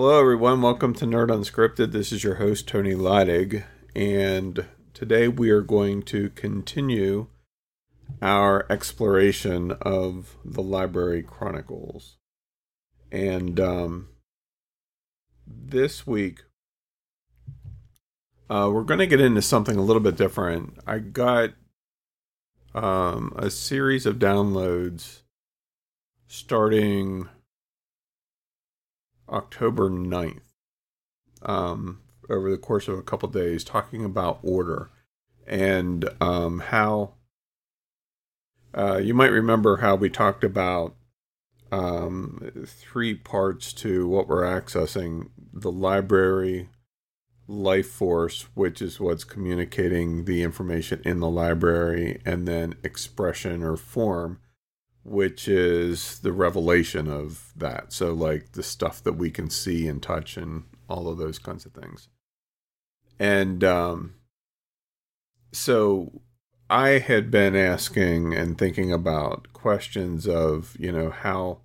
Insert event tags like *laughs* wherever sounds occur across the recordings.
Hello, everyone. Welcome to Nerd Unscripted. This is your host, Tony Leidig, and today we are going to continue our exploration of the Library Chronicles. And um, this week, uh, we're going to get into something a little bit different. I got um, a series of downloads starting October 9th, um, over the course of a couple days, talking about order and um, how uh, you might remember how we talked about um, three parts to what we're accessing the library, life force, which is what's communicating the information in the library, and then expression or form, which is the revelation of that. So, like the stuff that we can see and touch and all of those kinds of things. And um, so I had been asking and thinking about questions of, you know, how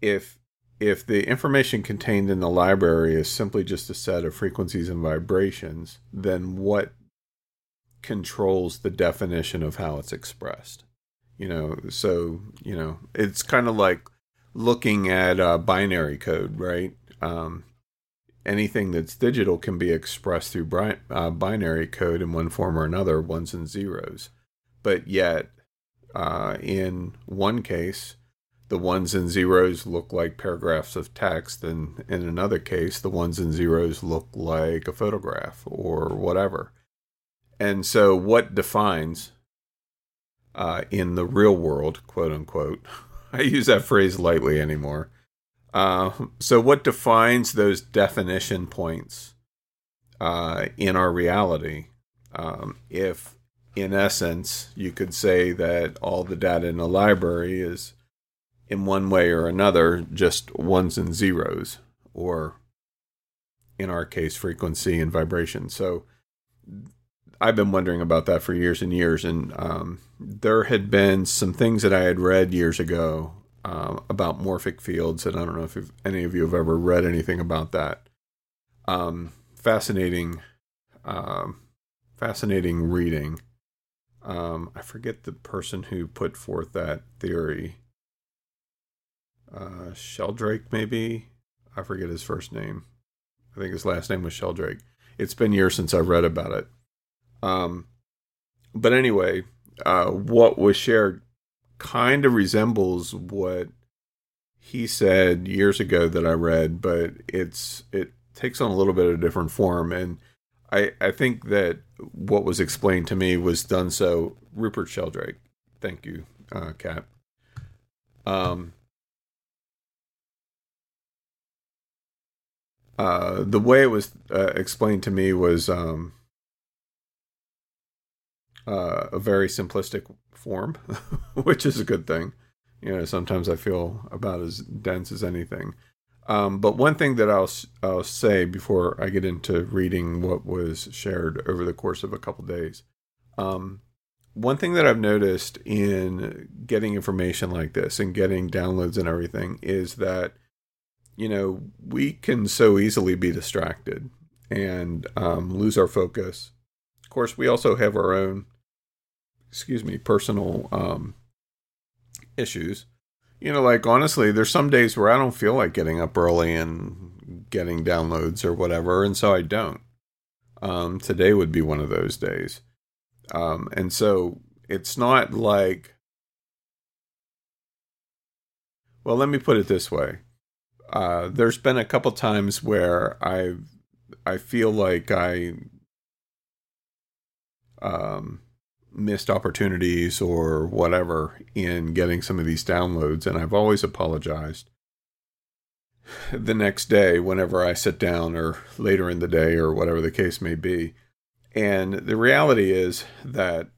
if if the information contained in the library is simply just a set of frequencies and vibrations, then what controls the definition of how it's expressed? You know, so, you know, it's kind of like looking at a binary code, right? Um, anything that's digital can be expressed through uh, binary code in one form or another, ones and zeros. But yet, uh, in one case, the ones and zeros look like paragraphs of text, and in another case, the ones and zeros look like a photograph or whatever. And so, what defines uh, in the real world, quote unquote. *laughs* I use that phrase lightly anymore. Uh, so, what defines those definition points uh, in our reality? Um, if, in essence, you could say that all the data in a library is, in one way or another, just ones and zeros, or in our case, frequency and vibration. So, I've been wondering about that for years and years, and um, there had been some things that I had read years ago uh, about morphic fields, and I don't know if any of you have ever read anything about that. Um, fascinating, um, fascinating reading. Um, I forget the person who put forth that theory. Uh, Sheldrake, maybe. I forget his first name. I think his last name was Sheldrake. It's been years since I've read about it. Um, but anyway, uh, what was shared kind of resembles what he said years ago that I read, but it's it takes on a little bit of a different form. And I I think that what was explained to me was done so. Rupert Sheldrake, thank you, uh, Kat. Um, uh, the way it was uh, explained to me was um, uh, a very simplistic form, *laughs* which is a good thing. You know, sometimes I feel about as dense as anything. Um, but one thing that I'll I'll say before I get into reading what was shared over the course of a couple days, um, one thing that I've noticed in getting information like this and getting downloads and everything is that you know we can so easily be distracted and um, lose our focus. Of course, we also have our own excuse me, personal um, issues. You know, like honestly, there's some days where I don't feel like getting up early and getting downloads or whatever, and so I don't. Um, today would be one of those days. Um, and so it's not like, well, let me put it this way. Uh, there's been a couple times where I I feel like I um missed opportunities or whatever in getting some of these downloads, and I've always apologized. The next day, whenever I sit down, or later in the day, or whatever the case may be. And the reality is that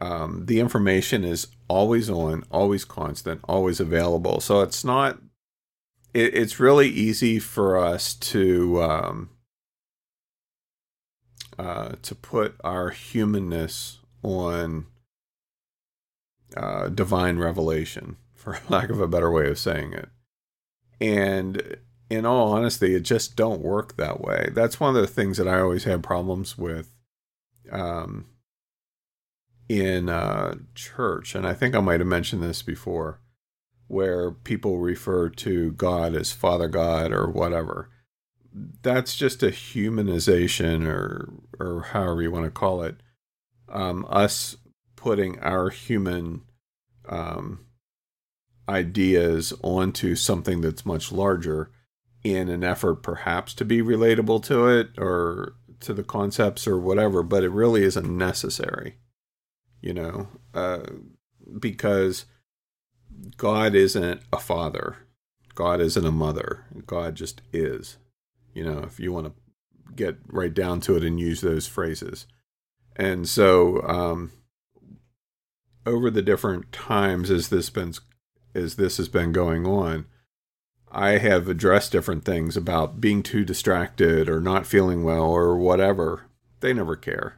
um, the information is always on, always constant, always available. So it's not, it, it's really easy for us to, um, uh, to put our humanness on uh, divine revelation, *laughs* for lack of a better way of saying it. And in all honesty, it just don't work that way. That's one of the things that I always had problems with um, in uh, church. And I think I might have mentioned this before, where people refer to God as Father God or whatever. That's just a humanization or, or however you want to call it. Um, us putting our human um, ideas onto something that's much larger in an effort perhaps to be relatable to it or to the concepts or whatever, but it really isn't necessary, you know, uh, because God isn't a father, God isn't a mother, God just is, you know, if you want to get right down to it and use those phrases. And so, um, over the different times as this been as this has been going on, I have addressed different things about being too distracted or not feeling well or whatever. They never care.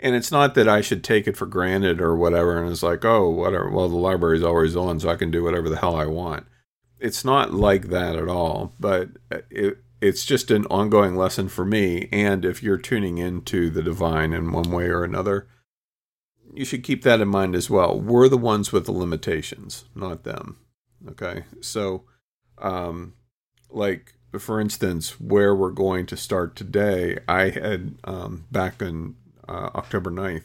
And it's not that I should take it for granted or whatever. And it's like, oh, whatever. Well, the library's always on, so I can do whatever the hell I want. It's not like that at all. But it, it's just an ongoing lesson for me. And if you're tuning into the divine in one way or another, you should keep that in mind as well. We're the ones with the limitations, not them. Okay. So, um, like for instance, where we're going to start today, I had um, back in uh, October 9th,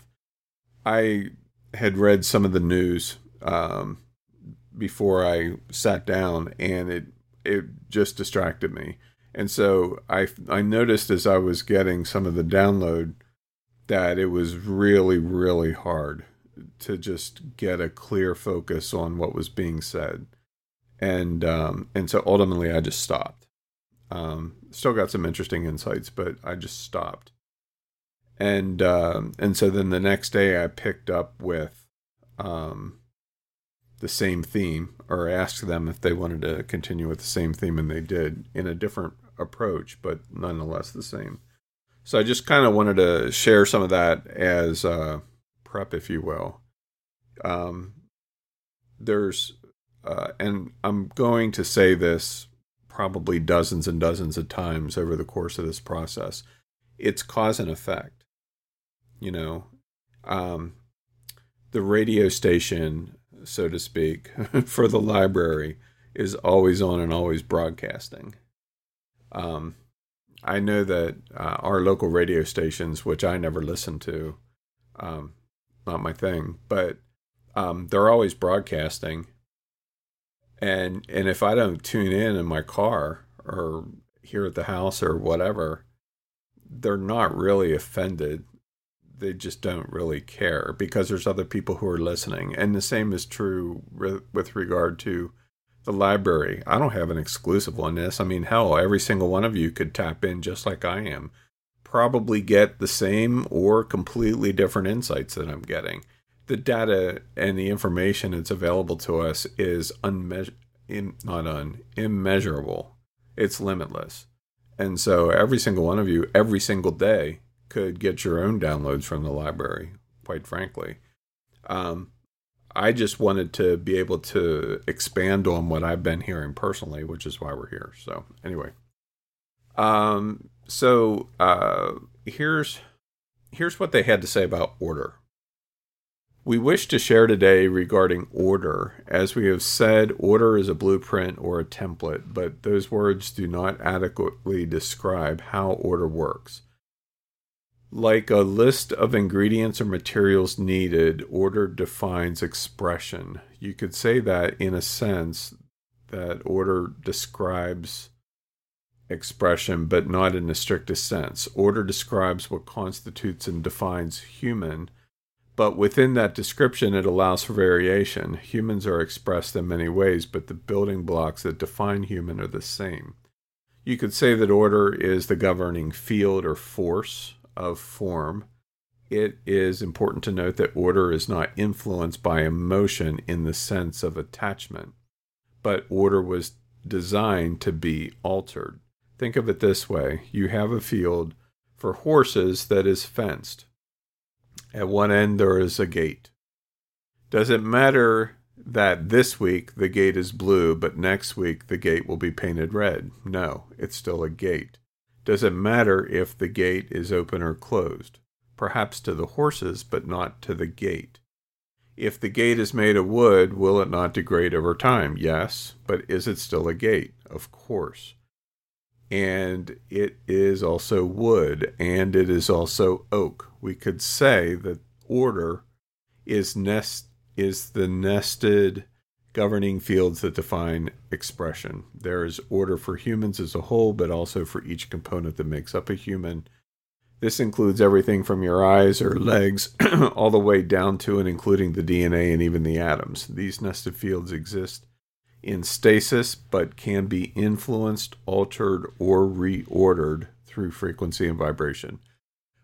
I had read some of the news um, before I sat down, and it it just distracted me. And so I I noticed as I was getting some of the download that it was really really hard to just get a clear focus on what was being said and um, and so ultimately I just stopped. Um, still got some interesting insights, but I just stopped. And um, and so then the next day I picked up with um, the same theme, or asked them if they wanted to continue with the same theme, and they did in a different approach, but nonetheless the same. So I just kind of wanted to share some of that as uh, prep, if you will. Um, there's uh, and I'm going to say this probably dozens and dozens of times over the course of this process. It's cause and effect. You know, um, the radio station, so to speak, *laughs* for the library is always on and always broadcasting. Um, I know that uh, our local radio stations, which I never listen to, um, not my thing, but um, they're always broadcasting and and if I don't tune in in my car or here at the house or whatever, they're not really offended. They just don't really care because there's other people who are listening. And the same is true with regard to the library. I don't have an exclusive on this. I mean, hell, every single one of you could tap in just like I am. Probably get the same or completely different insights that I'm getting the data and the information that's available to us is unmeasured, not un, immeasurable. It's limitless. And so every single one of you, every single day, could get your own downloads from the library, quite frankly. Um, I just wanted to be able to expand on what I've been hearing personally, which is why we're here. So, anyway. Um, so uh, here's here's what they had to say about order. We wish to share today regarding order. As we have said, order is a blueprint or a template, but those words do not adequately describe how order works. Like a list of ingredients or materials needed, order defines expression. You could say that in a sense that order describes expression, but not in the strictest sense. Order describes what constitutes and defines human but within that description, it allows for variation. Humans are expressed in many ways, but the building blocks that define human are the same. You could say that order is the governing field or force of form. It is important to note that order is not influenced by emotion in the sense of attachment, but order was designed to be altered. Think of it this way you have a field for horses that is fenced. At one end, there is a gate. Does it matter that this week the gate is blue, but next week the gate will be painted red. No, it's still a gate. Does it matter if the gate is open or closed? Perhaps to the horses, but not to the gate. If the gate is made of wood, will it not degrade over time? Yes, but is it still a gate? Of course. And it is also wood, and it is also oak. We could say that order is nest is the nested governing fields that define expression. There is order for humans as a whole, but also for each component that makes up a human. This includes everything from your eyes or legs *clears throat* all the way down to and including the DNA and even the atoms. These nested fields exist in stasis, but can be influenced, altered, or reordered through frequency and vibration,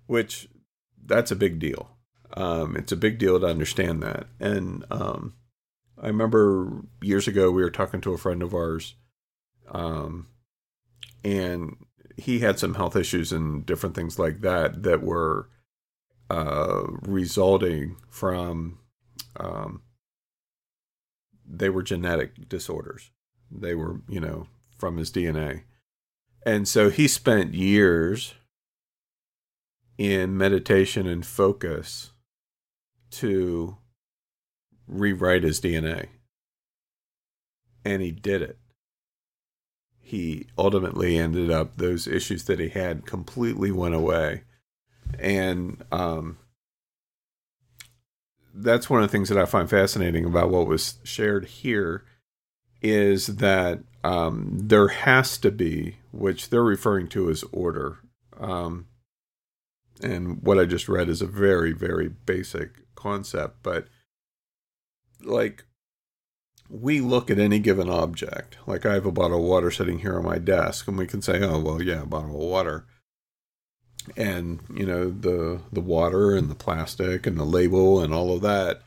which that's a big deal. Um, it's a big deal to understand that. And um, I remember years ago we were talking to a friend of ours, um, and he had some health issues and different things like that that were uh, resulting from um, they were genetic disorders. They were, you know, from his DNA. And so he spent years in meditation and focus to rewrite his DNA. And he did it. He ultimately ended up, those issues that he had completely went away. And um, that's one of the things that I find fascinating about what was shared here is that um, there has to be, which they're referring to as order. Um, and what I just read is a very, very basic concept, but like we look at any given object. Like I have a bottle of water sitting here on my desk, and we can say, "Oh, well, yeah, a bottle of water." And you know the the water and the plastic and the label and all of that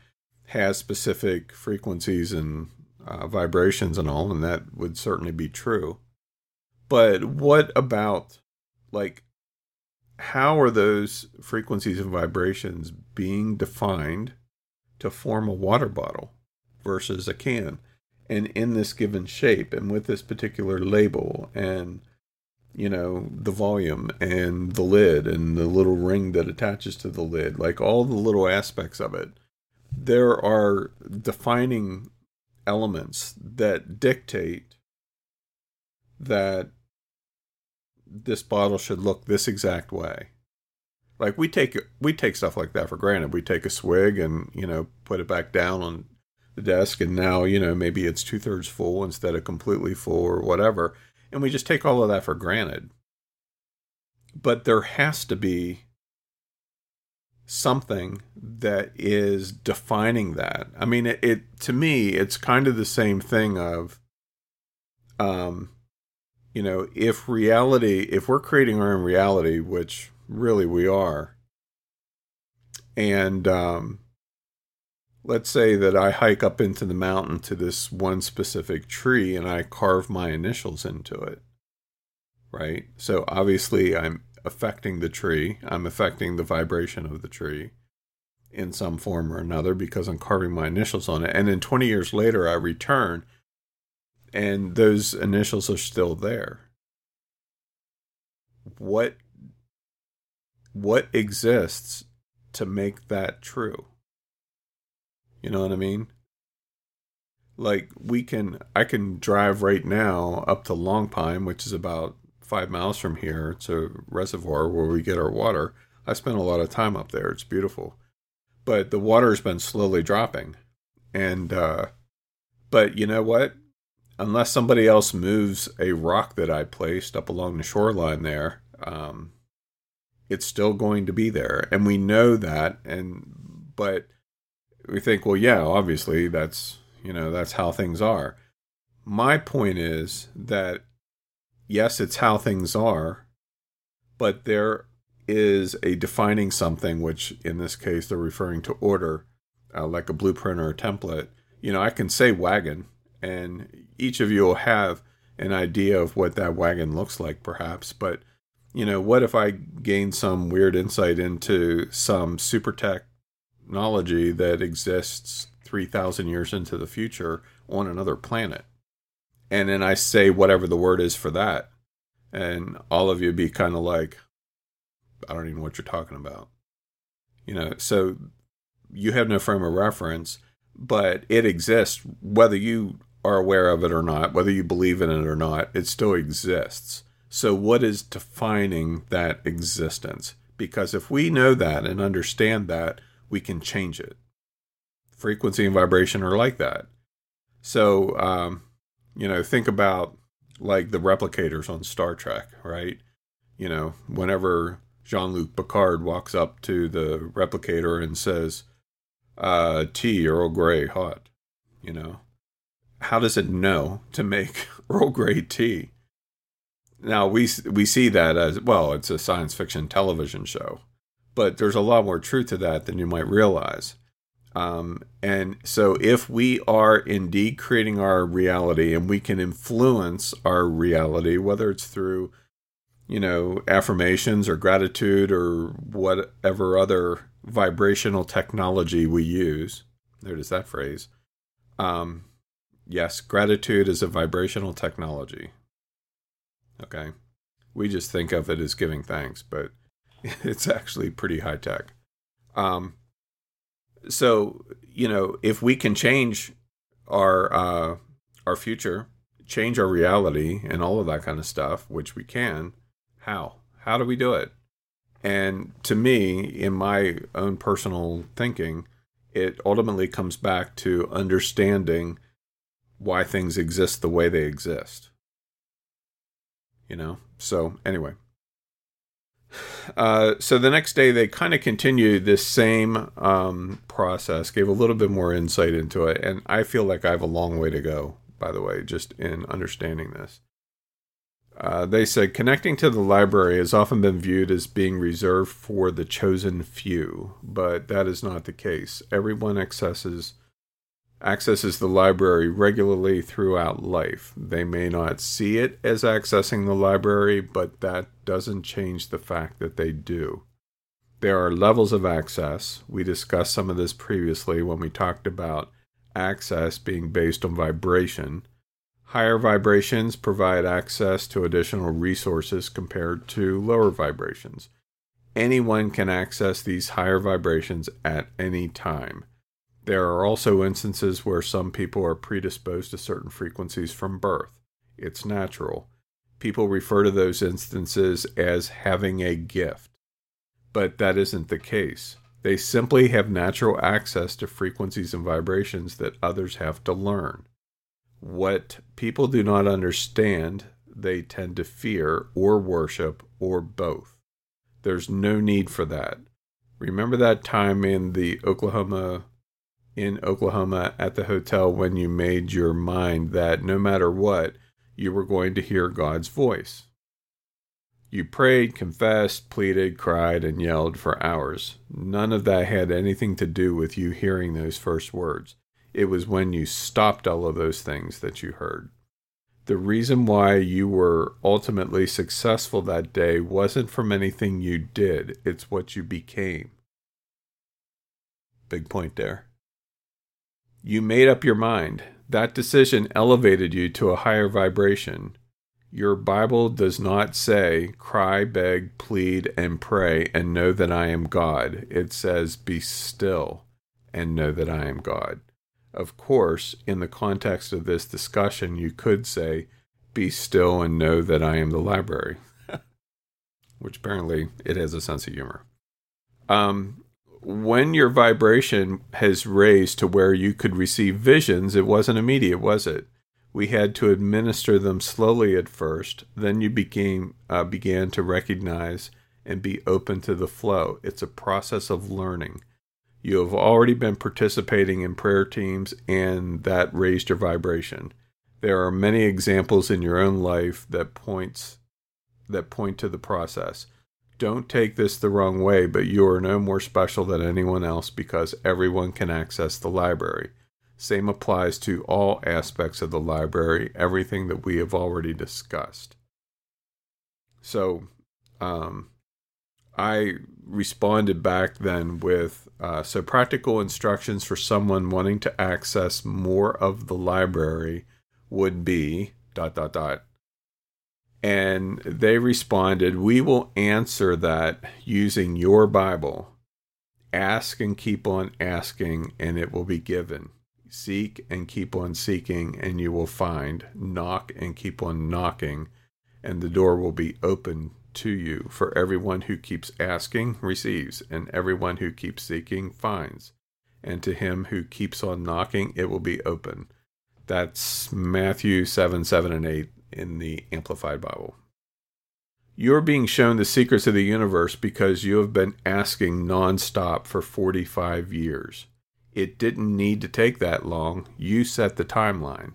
has specific frequencies and uh, vibrations and all, and that would certainly be true. But what about like how are those frequencies and vibrations being defined to form a water bottle versus a can and in this given shape and with this particular label and you know the volume and the lid and the little ring that attaches to the lid like all the little aspects of it there are defining elements that dictate that this bottle should look this exact way. Like we take we take stuff like that for granted. We take a swig and you know put it back down on the desk, and now you know maybe it's two thirds full instead of completely full or whatever, and we just take all of that for granted. But there has to be something that is defining that. I mean, it, it to me, it's kind of the same thing of, um, you know, if reality, if we're creating our own reality, which really we are, and um, let's say that I hike up into the mountain to this one specific tree and I carve my initials into it, right? So obviously I'm affecting the tree, I'm affecting the vibration of the tree in some form or another because I'm carving my initials on it. And then 20 years later, I return and those initials are still there. What what exists to make that true? You know what I mean? Like we can I can drive right now up to Long Pine, which is about five miles from here. A reservoir where we get our water. I spend a lot of time up there. It's beautiful. But the water's been slowly dropping. And uh but you know what? unless somebody else moves a rock that I placed up along the shoreline there, um, it's still going to be there, and we know that. And but we think, well, yeah, obviously that's you know that's how things are. My point is that yes, it's how things are, but there is a defining something, which in this case they're referring to order, uh, like a blueprint or a template. You know, I can say wagon, and each of you will have an idea of what that wagon looks like, perhaps. But, you know, what if I gain some weird insight into some super technology that exists 3,000 years into the future on another planet. And then I say whatever the word is for that. And all of you be kind of like, I don't even know what you're talking about. You know, so you have no frame of reference, but it exists whether you are aware of it or not, whether you believe in it or not, it still exists. So, what is defining that existence? Because if we know that and understand that, we can change it. Frequency and vibration are like that. So, um, you know, think about like the replicators on Star Trek, right? You know, whenever Jean Luc Picard walks up to the replicator and says, uh, tea Earl Grey hot, you know, how does it know to make *laughs* Earl Grey tea? Now we we see that as well. It's a science fiction television show, but there's a lot more truth to that than you might realize. Um, and so, if we are indeed creating our reality, and we can influence our reality, whether it's through you know affirmations or gratitude or whatever other vibrational technology we use. There's that phrase. Um, yes, gratitude is a vibrational technology. Okay. We just think of it as giving thanks, but *laughs* it's actually pretty high tech. Um, so, you know, if we can change our uh, our future, change our reality and all of that kind of stuff, which we can, how? How do we do it? And to me, in my own personal thinking, it ultimately comes back to understanding why things exist the way they exist. You know? So, anyway. Uh, so the next day, they kind of continued this same um, process, gave a little bit more insight into it. And I feel like I have a long way to go, by the way, just in understanding this. Uh, they said connecting to the library has often been viewed as being reserved for the chosen few, but that is not the case. Everyone accesses accesses the library regularly throughout life. They may not see it as accessing the library, but that doesn't change the fact that they do. There are levels of access. We discussed some of this previously when we talked about access being based on vibration Higher vibrations provide access to additional resources compared to lower vibrations. Anyone can access these higher vibrations at any time. There are also instances where some people are predisposed to certain frequencies from birth. It's natural. People refer to those instances as having a gift. But that isn't the case. They simply have natural access to frequencies and vibrations that others have to learn. What people do not understand, they tend to fear or worship or both. There's no need for that. Remember that time in the Oklahoma in Oklahoma at the hotel when you made your mind that no matter what, you were going to hear God's voice. You prayed, confessed, pleaded, cried, and yelled for hours. None of that had anything to do with you hearing those first words. It was when you stopped all of those things that you heard. The reason why you were ultimately successful that day wasn't from anything you did, it's what you became. Big point there. You made up your mind. That decision elevated you to a higher vibration. Your Bible does not say, cry, beg, plead, and pray, and know that I am God. It says, be still and know that I am God. Of course, in the context of this discussion, you could say, Be still and know that I am the library, *laughs* which apparently it has a sense of humor. Um, when your vibration has raised to where you could receive visions, it wasn't immediate, was it? We had to administer them slowly at first. Then you became uh, began to recognize and be open to the flow. It's a process of learning. You have already been participating in prayer teams, and that raised your vibration. There are many examples in your own life that points that point to the process. Don't take this the wrong way, but you are no more special than anyone else because everyone can access the library. Same applies to all aspects of the library, everything that we have already discussed. So, um, I responded back then with uh, so practical instructions for someone wanting to access more of the library would be dot dot dot. And they responded, We will answer that using your Bible. Ask and keep on asking, and it will be given. Seek and keep on seeking, and you will find. Knock and keep on knocking, and the door will be open to you. For everyone who keeps asking receives, and everyone who keeps seeking finds. And to him who keeps on knocking, it will be open. That's Matthew 7 7 and 8 in the Amplified Bible. You're being shown the secrets of the universe because you have been asking nonstop for 45 years. It didn't need to take that long. You set the timeline.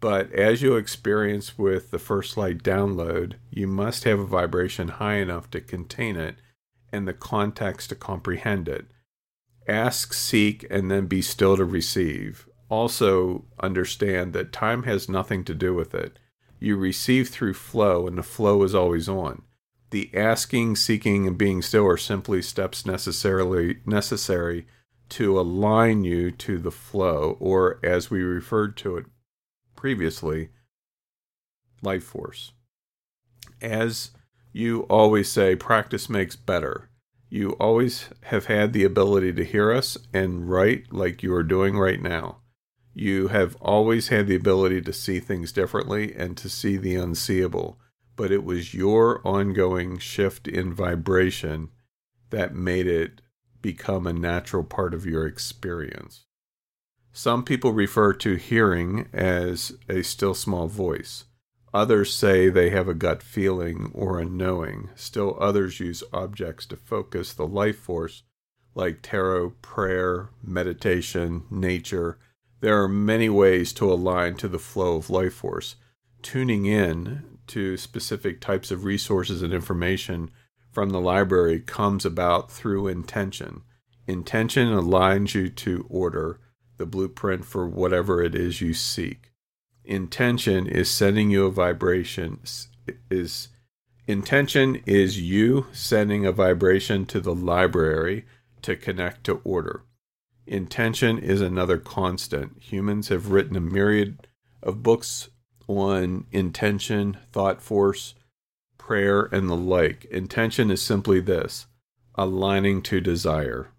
But as you experience with the First Light download, you must have a vibration high enough to contain it and the context to comprehend it. Ask, seek, and then be still to receive. Also, understand that time has nothing to do with it. You receive through flow, and the flow is always on. The asking, seeking, and being still are simply steps necessarily necessary to align you to the flow, or as we referred to it previously, life force. As you always say, practice makes better. You always have had the ability to hear us and write like you are doing right now. You have always had the ability to see things differently and to see the unseeable, but it was your ongoing shift in vibration that made it become a natural part of your experience. Some people refer to hearing as a still small voice. Others say they have a gut feeling or a knowing. Still others use objects to focus the life force, like tarot, prayer, meditation, nature. There are many ways to align to the flow of life force. Tuning in to specific types of resources and information from the library comes about through intention. Intention aligns you to order the blueprint for whatever it is you seek. Intention is sending you a vibration is intention is you sending a vibration to the library to connect to order. Intention is another constant. Humans have written a myriad of books on intention, thought force, prayer, and the like. Intention is simply this aligning to desire.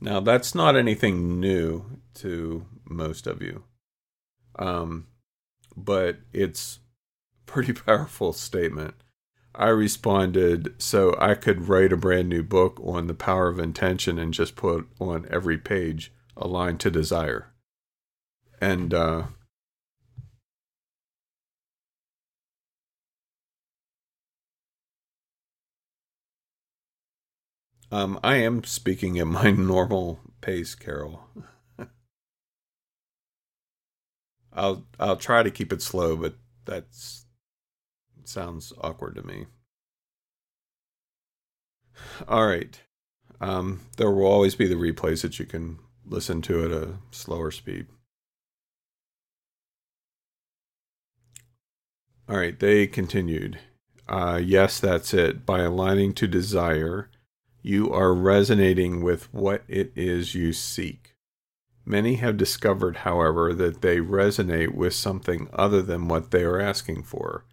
Now, that's not anything new to most of you. Um, but it's pretty *laughs* powerful statement. I responded so I could write a brand new book on the power of intention and just put on every page a line to desire. And uh, um, I am speaking at my *laughs* normal pace, Carol. *laughs* I'll I'll try to keep it slow, but that's sounds awkward to me. All right. Um, there will always be the replays that you can listen to at a slower speed. All right, they continued. Uh, yes, that's it. By aligning to desire, you are resonating with what it is you seek. Many have discovered, however, that they resonate with something other than what they are asking for.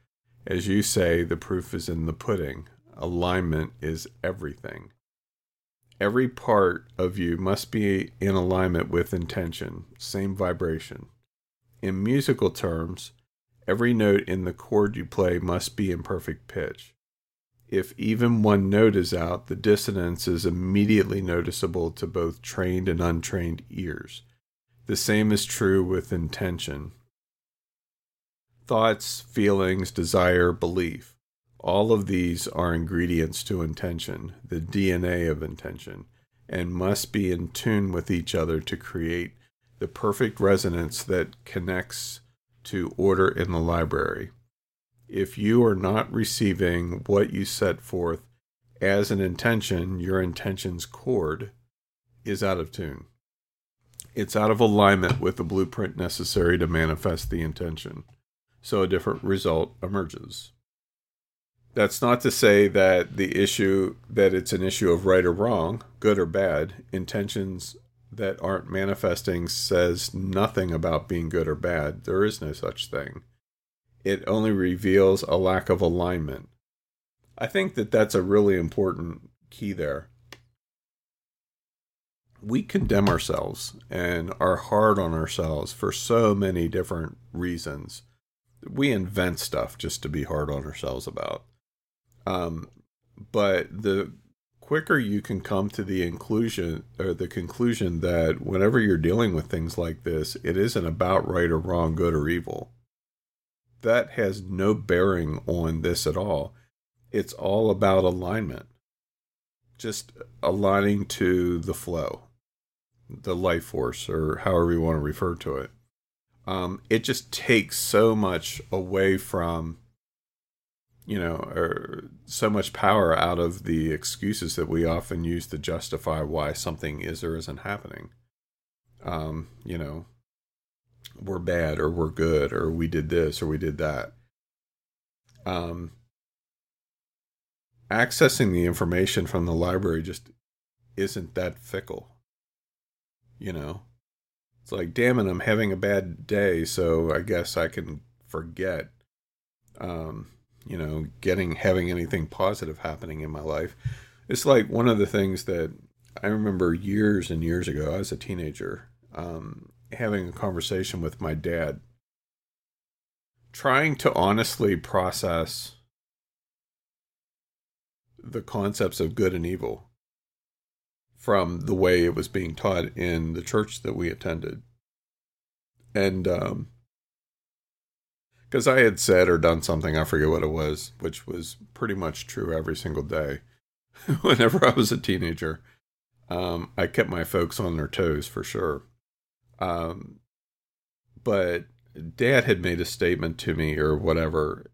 As you say, the proof is in the pudding. Alignment is everything. Every part of you must be in alignment with intention, same vibration. In musical terms, every note in the chord you play must be in perfect pitch. If even one note is out, the dissonance is immediately noticeable to both trained and untrained ears. The same is true with intention. Thoughts, feelings, desire, belief. All of these are ingredients to intention, the DNA of intention, and must be in tune with each other to create the perfect resonance that connects to order in the library if you are not receiving what you set forth as an intention, your intention's chord is out of tune. It's out of alignment with the blueprint necessary to manifest the intention. So a different result emerges. That's not to say that the issue that it's an issue of right or wrong, good or bad. Intentions that aren't manifesting says nothing about being good or bad. There is no such thing. It only reveals a lack of alignment. I think that that's a really important key there. We condemn ourselves and are hard on ourselves for so many different reasons. We invent stuff just to be hard on ourselves about. Um, but the quicker you can come to the inclusion or the conclusion that whenever you're dealing with things like this, it isn't about right or wrong, good or evil. That has no bearing on this at all. It's all about alignment. Just aligning to the flow, the life force, or however you want to refer to it. Um, it just takes so much away from you know, or so much power out of the excuses that we often use to justify why something is or isn't happening. Um, you know, we're bad or we're good or we did this or we did that. Um, accessing the information from the library just isn't that fickle. You know, it's like, damn it, I'm having a bad day, so I guess I can forget. Um, you know, getting having anything positive happening in my life. It's like one of the things that I remember years and years ago. I was a teenager, um, having a conversation with my dad, trying to honestly process the concepts of good and evil from the way it was being taught in the church that we attended. And um, because I had said or done something, I forget what it was, which was pretty much true every single day. *laughs* Whenever I was a teenager, um, I kept my folks on their toes for sure. Um, but dad had made a statement to me or whatever.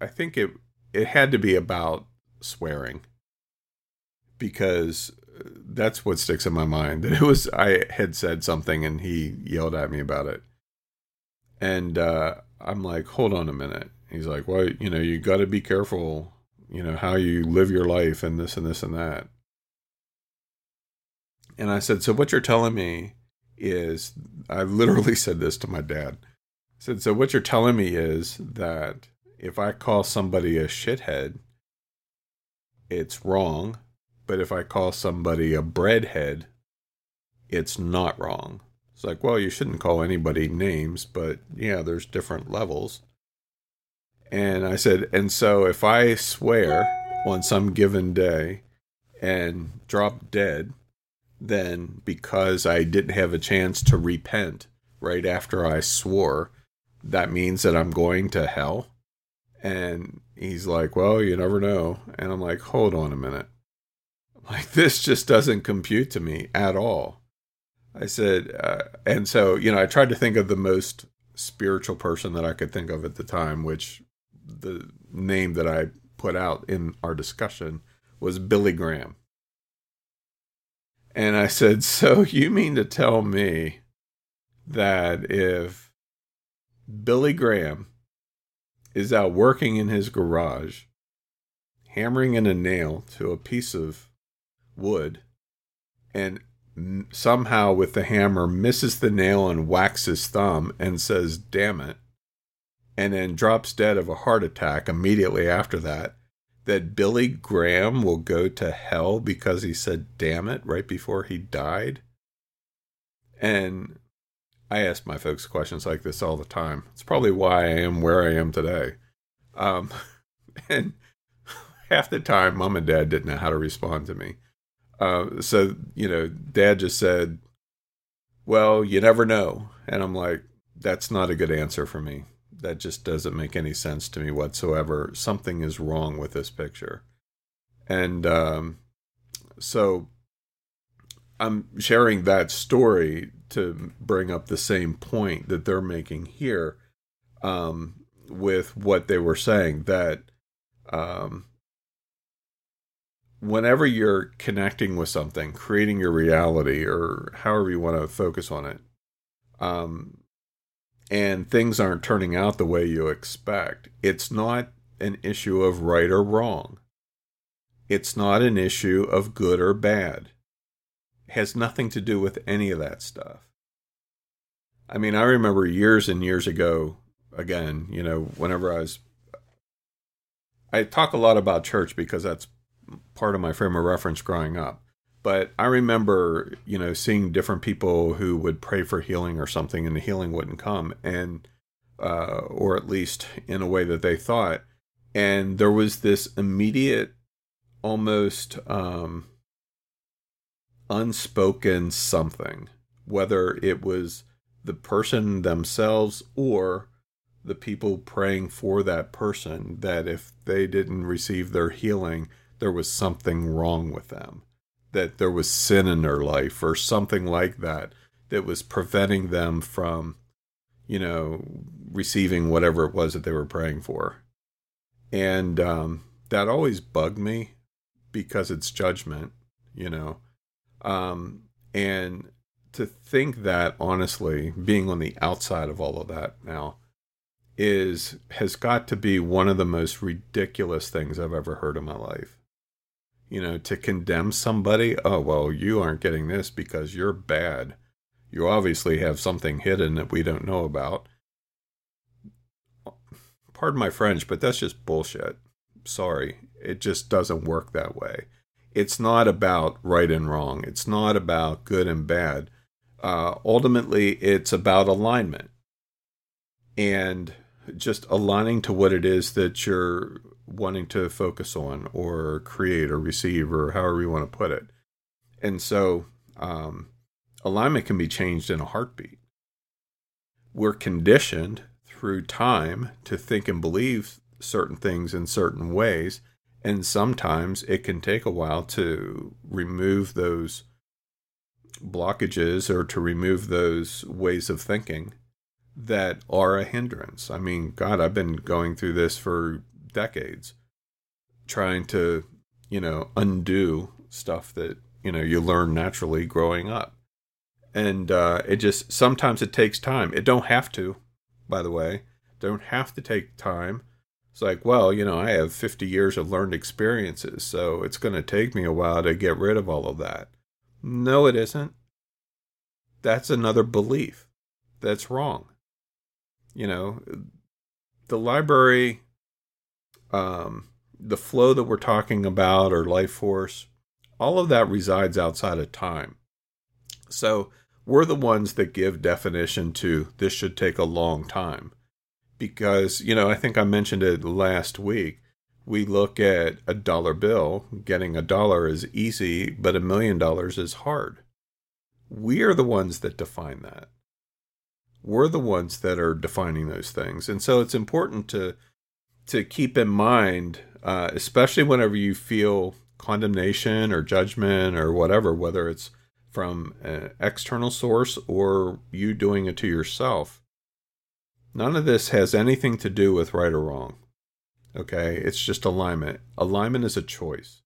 I think it it had to be about swearing because that's what sticks in my mind. That *laughs* it was I had said something and he yelled at me about it, and uh, I'm like, hold on a minute. He's like, well, you know, you got to be careful, you know, how you live your life and this and this and that. And I said, so what you're telling me is, I literally *laughs* said this to my dad. I said, so what you're telling me is that if I call somebody a shithead, it's wrong. But if I call somebody a breadhead, it's not wrong. It's like, well, you shouldn't call anybody names, but yeah, there's different levels. And I said, and so if I swear on some given day and drop dead, then because I didn't have a chance to repent right after I swore, that means that I'm going to hell. And he's like, well, you never know. And I'm like, hold on a minute. Like, this just doesn't compute to me at all. I said, uh, and so, you know, I tried to think of the most spiritual person that I could think of at the time, which the name that I put out in our discussion was Billy Graham. And I said, *laughs* So you mean to tell me that if Billy Graham is out working in his garage, hammering in a nail to a piece of wood, and somehow with the hammer misses the nail and whacks his thumb and says, damn it, and then drops dead of a heart attack immediately after that, that Billy Graham will go to hell because he said, damn it, right before he died? And I ask my folks questions like this all the time. It's probably why I am where I am today. Um, *laughs* and *laughs* half the time, mom and dad didn't know how to respond to me. Uh, so you know, Dad just said, "Well, you never know," and I'm like, "That's not a good answer for me. That just doesn't make any sense to me whatsoever. Something is wrong with this picture." And um, so I'm sharing that story to bring up the same point that they're making here um, with what they were saying that um, whenever you're connecting with something, creating your reality, or however you want to focus on it, um, and things aren't turning out the way you expect, it's not an issue of right or wrong. It's not an issue of good or bad. It has nothing to do with any of that stuff. I mean, I remember years and years ago, again, you know, whenever I was. I talk a lot about church because that's part of my frame of reference growing up. But I remember, you know, seeing different people who would pray for healing or something and the healing wouldn't come. And, uh, or at least in a way that they thought. And there was this immediate, almost um, unspoken something, whether it was the person themselves or the people praying for that person, that if they didn't receive their healing, there was something wrong with them that there was sin in their life or something like that that was preventing them from, you know, receiving whatever it was that they were praying for. And um, that always bugged me because it's judgment, you know. Um, and to think that honestly, being on the outside of all of that now, is has got to be one of the most ridiculous things I've ever heard in my life you know, to condemn somebody, oh, well, you aren't getting this because you're bad. You obviously have something hidden that we don't know about. Pardon my French, but that's just bullshit. Sorry. It just doesn't work that way. It's not about right and wrong, it's not about good and bad. Uh, ultimately, it's about alignment and just aligning to what it is that you're wanting to focus on or create or receive or however you want to put it. And so um, alignment can be changed in a heartbeat. We're conditioned through time to think and believe certain things in certain ways. And sometimes it can take a while to remove those blockages or to remove those ways of thinking that are a hindrance. I mean, God, I've been going through this for decades trying to, you know, undo stuff that, you know, you learn naturally growing up. And uh, it just sometimes it takes time. It don't have to, by the way. Don't have to take time. It's like, well, you know, I have 50 years of learned experiences, so it's going to take me a while to get rid of all of that. No, it isn't. That's another belief. That's wrong. You know, the library um, the flow that we're talking about or life force, all of that resides outside of time. So we're the ones that give definition to this should take a long time. Because, you know, I think I mentioned it last week. We look at a dollar bill, getting a dollar is easy, but a million dollars is hard. We are the ones that define that. We're the ones that are defining those things. And so it's important to to keep in mind, uh, especially whenever you feel condemnation or judgment or whatever, whether it's from an external source or you doing it to yourself. None of this has anything to do with right or wrong. Okay, it's just alignment. Alignment is a choice.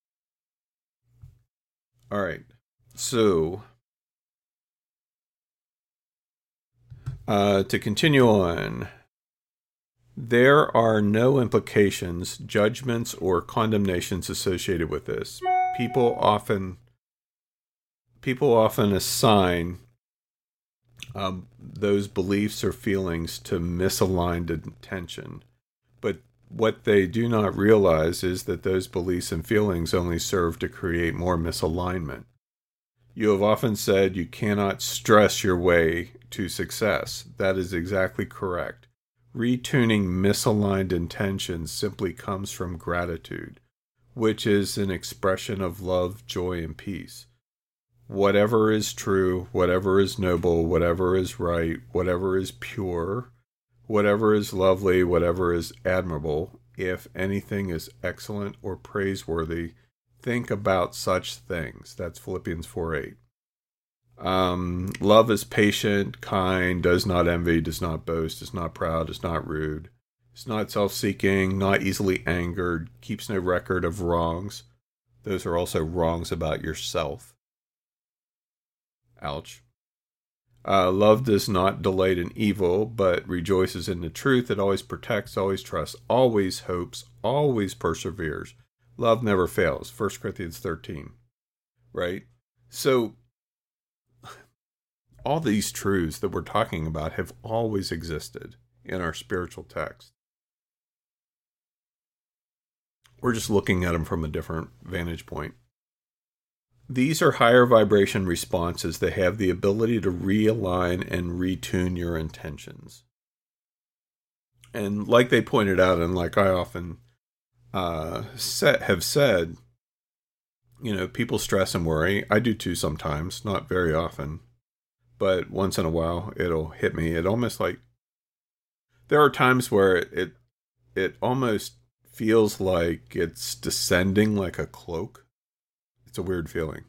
All right, so uh, to continue on, there are no implications, judgments, or condemnations associated with this. People often people often assign um, those beliefs or feelings to misaligned intention. But what they do not realize is that those beliefs and feelings only serve to create more misalignment. You have often said you cannot stress your way to success. That is exactly correct. Retuning misaligned intentions simply comes from gratitude, which is an expression of love, joy, and peace. Whatever is true, whatever is noble, whatever is right, whatever is pure, whatever is lovely, whatever is admirable, if anything is excellent or praiseworthy, think about such things. That's Philippians 4 8. Um, love is patient, kind, does not envy, does not boast, is not proud, is not rude, is not self seeking, not easily angered, keeps no record of wrongs. Those are also wrongs about yourself. Ouch. Uh, love does not delight in evil, but rejoices in the truth. It always protects, always trusts, always hopes, always perseveres. Love never fails. 1 Corinthians 13. Right? So, all these truths that we're talking about have always existed in our spiritual text. We're just looking at them from a different vantage point. These are higher vibration responses that have the ability to realign and retune your intentions. And like they pointed out, and like I often uh, set, have said, you know, people stress and worry. I do too sometimes, not very often, but once in a while it'll hit me. It almost like there are times where it it almost feels like it's descending like a cloak it's a weird feeling.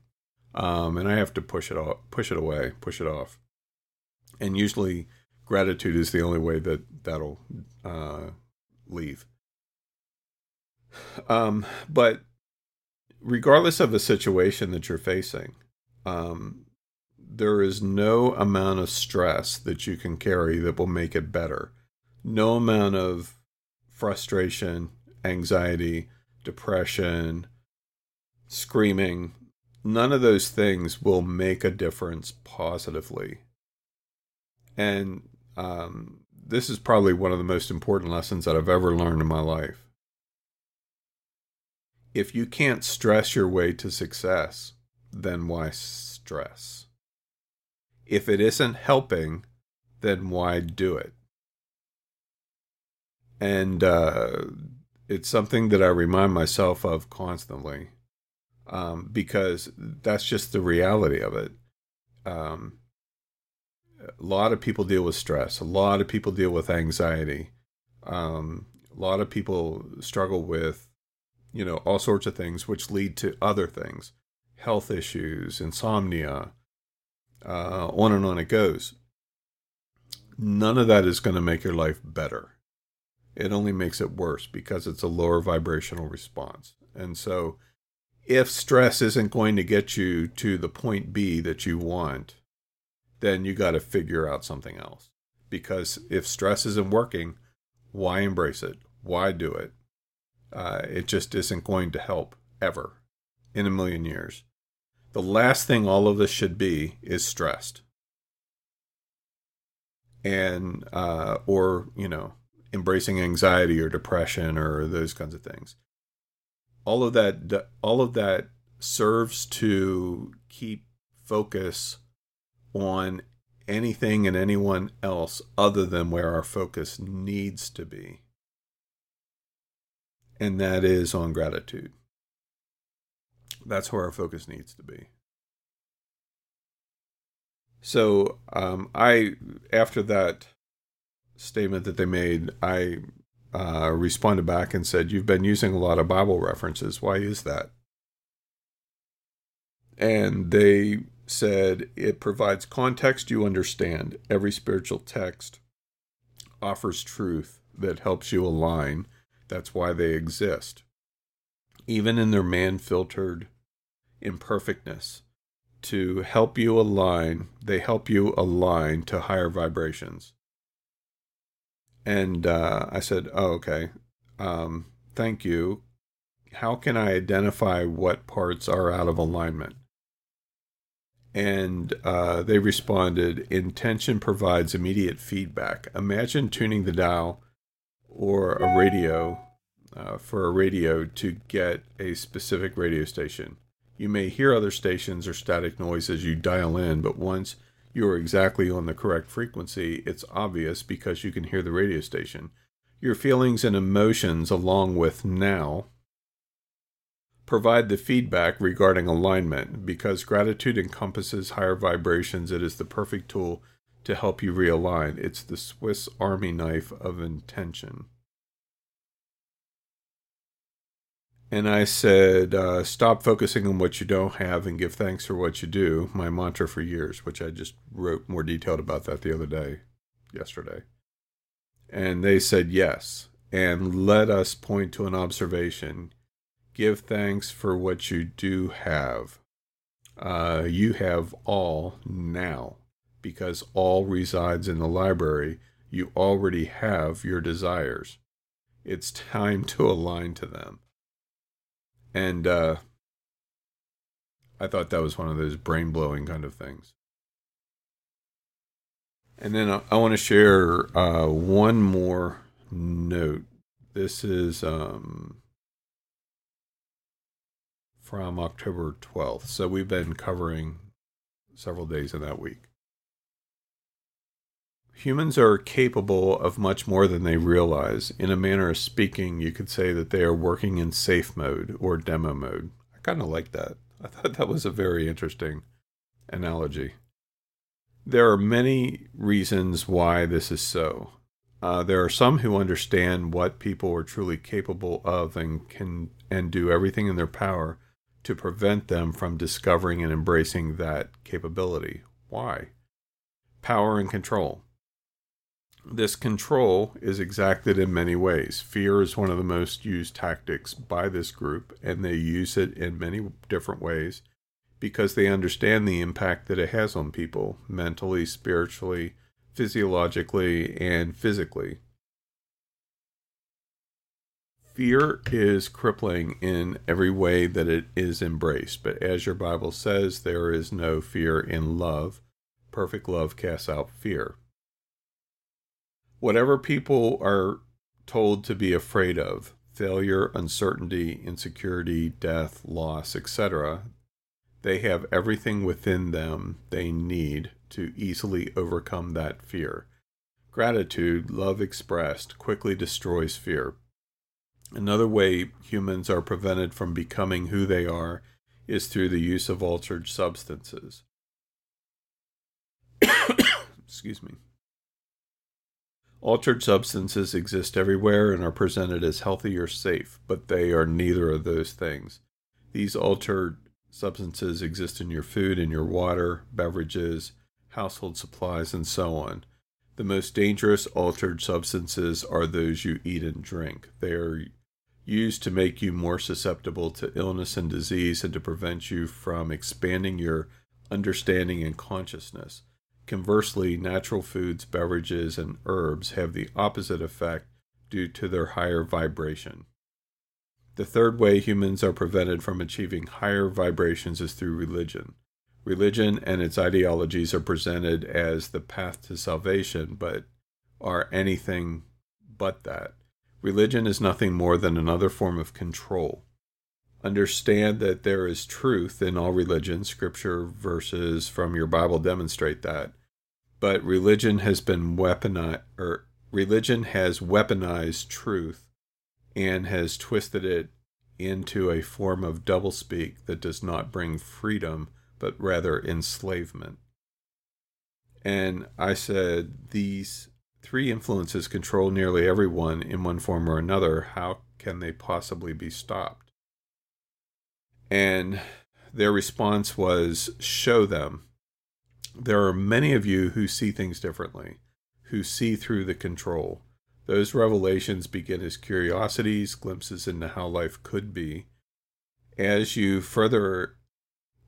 Um, and I have to push it off, push it away, push it off. And usually, gratitude is the only way that that'll uh, leave. Um, but regardless of the situation that you're facing, um, there is no amount of stress that you can carry that will make it better. No amount of frustration, anxiety, depression, screaming, none of those things will make a difference positively. And um, this is probably one of the most important lessons that I've ever learned in my life. If you can't stress your way to success, then why stress? If it isn't helping, then why do it? And uh, it's something that I remind myself of constantly um, because that's just the reality of it. Um, a lot of people deal with stress. A lot of people deal with anxiety. Um, a lot of people struggle with, you know, all sorts of things, which lead to other things, health issues, insomnia, uh, on and on it goes. None of that is going to make your life better. It only makes it worse because it's a lower vibrational response. And so, if stress isn't going to get you to the point B that you want, then you got to figure out something else. Because if stress isn't working, why embrace it? Why do it? Uh, it just isn't going to help ever in a million years. The last thing all of this should be is stressed. And, uh, or, you know, embracing anxiety or depression or those kinds of things. All of that all of that serves to keep focus on anything and anyone else other than where our focus needs to be. And that is on gratitude that's where our focus needs to be so um, i after that statement that they made i uh, responded back and said, You've been using a lot of Bible references. Why is that? And they said, It provides context you understand. Every spiritual text offers truth that helps you align. That's why they exist. Even in their man filtered imperfectness, to help you align, they help you align to higher vibrations. And uh, I said, Oh, okay. Um, thank you. How can I identify what parts are out of alignment? And uh, they responded, Intention provides immediate feedback. Imagine tuning the dial or a radio uh, for a radio to get a specific radio station. You may hear other stations or static noise as you dial in, but once you are exactly on the correct frequency, it's obvious because you can hear the radio station. Your feelings and emotions, along with now, provide the feedback regarding alignment. Because gratitude encompasses higher vibrations, it is the perfect tool to help you realign. It's the Swiss Army knife of intention. And I said, uh, stop focusing on what you don't have and give thanks for what you do. My mantra for years, which I just wrote more detailed about that the other day, yesterday. And they said yes. And let us point to an observation. Give thanks for what you do have. Uh, you have all now because all resides in the library, you already have your desires. It's time to align to them. And uh, I thought that was one of those brain blowing kind of things. And then I, I want to share uh, one more note. This is um, from October 12th. So we've been covering several days in that week. Humans are capable of much more than they realize. In a manner of speaking, you could say that they are working in safe mode or demo mode. I kind of like that. I thought that was a very interesting analogy. There are many reasons why this is so. Uh, there are some who understand what people are truly capable of and can and do everything in their power to prevent them from discovering and embracing that capability. Why? Power and control. This control is exacted in many ways. Fear is one of the most used tactics by this group, and they use it in many different ways because they understand the impact that it has on people mentally, spiritually, physiologically, and physically. Fear is crippling in every way that it is embraced, but as your Bible says, there is no fear in love. Perfect love casts out fear whatever people are told to be afraid of failure, uncertainty, insecurity, death, loss, etc. They have everything within them they need to easily overcome that fear. Gratitude, love expressed, quickly destroys fear. Another way humans are prevented from becoming who they are is through the use of altered substances. *coughs* Excuse me. Altered substances exist everywhere and are presented as healthy or safe, but they are neither of those things. These altered substances exist in your food, in your water, beverages, household supplies, and so on. The most dangerous altered substances are those you eat and drink. They are used to make you more susceptible to illness and disease and to prevent you from expanding your understanding and consciousness. Conversely, natural foods, beverages, and herbs have the opposite effect due to their higher vibration. The third way humans are prevented from achieving higher vibrations is through religion. Religion and its ideologies are presented as the path to salvation, but are anything but that. Religion is nothing more than another form of control. Understand that there is truth in all religion. Scripture verses from your Bible demonstrate that but religion has been weaponized or religion has weaponized truth and has twisted it into a form of doublespeak that does not bring freedom but rather enslavement. And I said these three influences control nearly everyone in one form or another. How can they possibly be stopped? And their response was show them there are many of you who see things differently, who see through the control. Those revelations begin as curiosities, glimpses into how life could be. As you further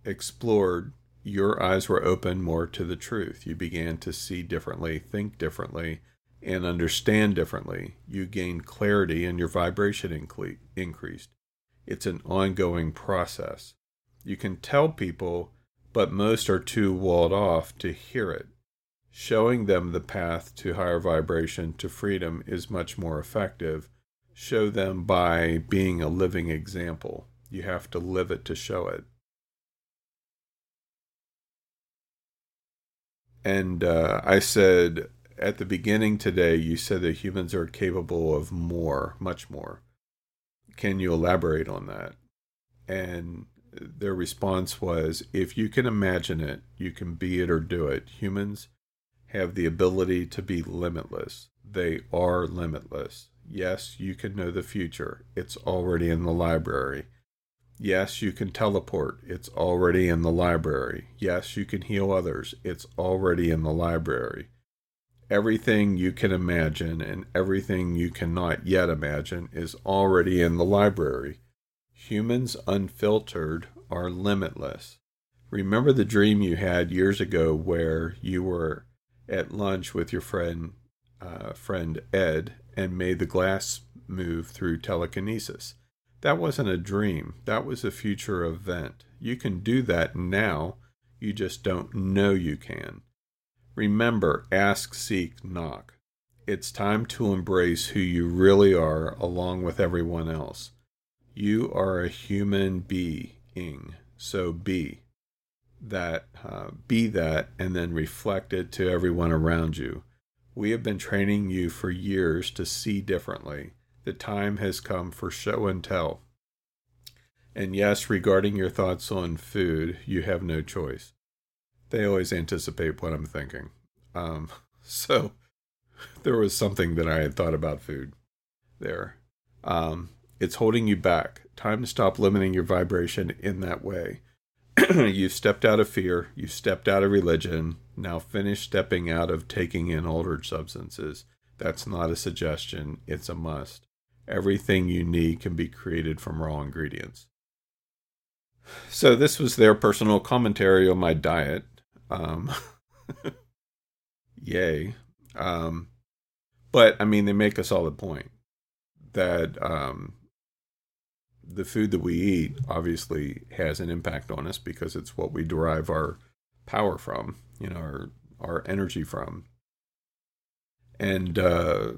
explored, your eyes were open more to the truth. You began to see differently, think differently, and understand differently. You gained clarity and your vibration increased. It's an ongoing process. You can tell people but most are too walled off to hear it. Showing them the path to higher vibration to freedom is much more effective. Show them by being a living example. You have to live it to show it. And uh, I said at the beginning today, you said that humans are capable of more, much more. Can you elaborate on that? And their response was if you can imagine it, you can be it or do it. Humans have the ability to be limitless. They are limitless. Yes, you can know the future. It's already in the library. Yes, you can teleport. It's already in the library. Yes, you can heal others. It's already in the library. Everything you can imagine and everything you cannot yet imagine is already in the library. Humans unfiltered are limitless. Remember the dream you had years ago where you were at lunch with your friend uh, friend Ed and made the glass move through telekinesis. That wasn't a dream. That was a future event. You can do that now. You just don't know you can. Remember, ask, seek, knock. It's time to embrace who you really are along with everyone else. You are a human being, so be that, uh, be that, and then reflect it to everyone around you. We have been training you for years to see differently. The time has come for show and tell. And yes, regarding your thoughts on food, you have no choice. They always anticipate what I'm thinking. Um, *laughs* so *laughs* there was something that I had thought about food there. Um, it's holding you back. Time to stop limiting your vibration in that way. *clears throat* you've stepped out of fear, you've stepped out of religion. Now finish stepping out of taking in altered substances. That's not a suggestion, it's a must. Everything you need can be created from raw ingredients. So, this was their personal commentary on my diet. Um, *laughs* yay. Um, but, I mean, they make a solid point that um, the food that we eat obviously has an impact on us because it's what we derive our power from, you know, our our energy from. And uh,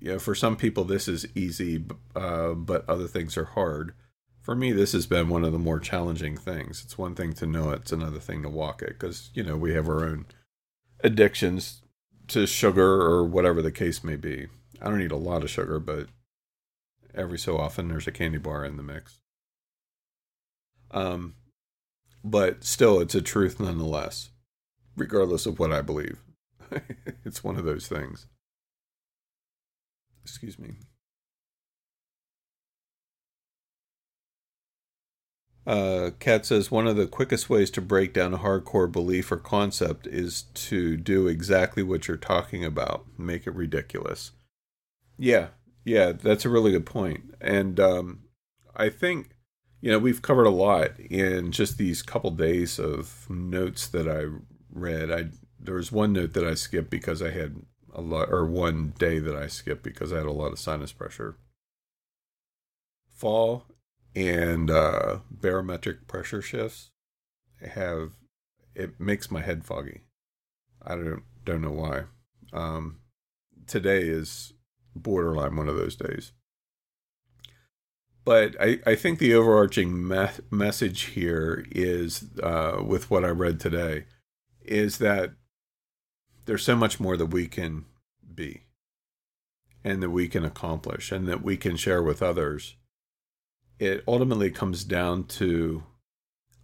yeah, for some people this is easy, uh, but other things are hard. For me, this has been one of the more challenging things. It's one thing to know it; it's another thing to walk it, because you know we have our own addictions to sugar or whatever the case may be. I don't eat a lot of sugar, but every so often there's a candy bar in the mix. Um, but still, it's a truth nonetheless, regardless of what I believe. *laughs* it's one of those things. Excuse me. Uh, Kat says one of the quickest ways to break down a hardcore belief or concept is to do exactly what you're talking about, make it ridiculous. Yeah, yeah, that's a really good point. And um, I think, you know, we've covered a lot in just these couple days of notes that I read. I there was one note that I skipped because I had a lot, or one day that I skipped because I had a lot of sinus pressure. Fall and uh, barometric pressure shifts have it makes my head foggy. I don't don't know why. Um, today is borderline one of those days. But I, I think the overarching me- message here is, uh, with what I read today, is that there's so much more that we can be and that we can accomplish and that we can share with others. It ultimately comes down to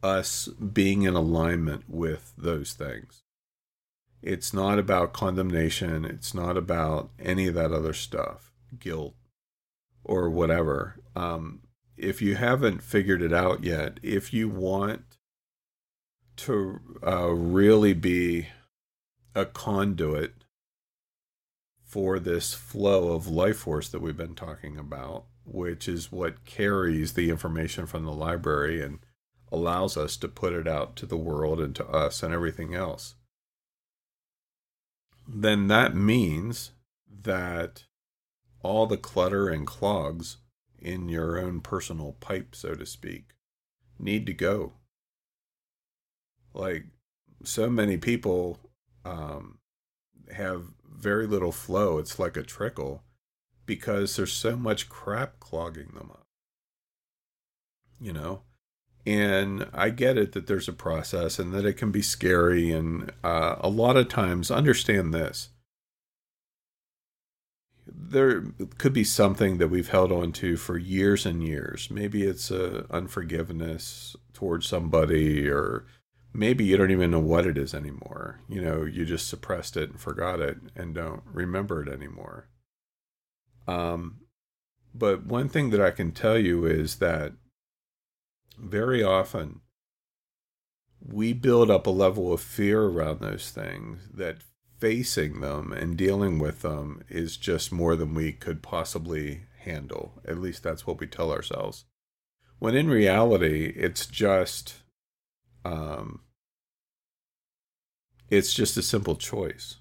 us being in alignment with those things. It's not about condemnation. It's not about any of that other stuff, guilt or whatever. Um, if you haven't figured it out yet, if you want to uh, really be a conduit for this flow of life force that we've been talking about, which is what carries the information from the library and allows us to put it out to the world and to us and everything else then that means that all the clutter and clogs in your own personal pipe, so to speak, need to go. Like so many people um, have very little flow. It's like a trickle because there's so much crap clogging them up. You know, and I get it that there's a process and that it can be scary. And uh, a lot of times, understand this there could be something that we've held on to for years and years. Maybe it's a unforgiveness towards somebody, or maybe you don't even know what it is anymore. You know, you just suppressed it and forgot it and don't remember it anymore. Um, but one thing that I can tell you is that very often we build up a level of fear around those things that facing them and dealing with them is just more than we could possibly handle. At least that's what we tell ourselves. When in reality, it's just um, it's just a simple choice.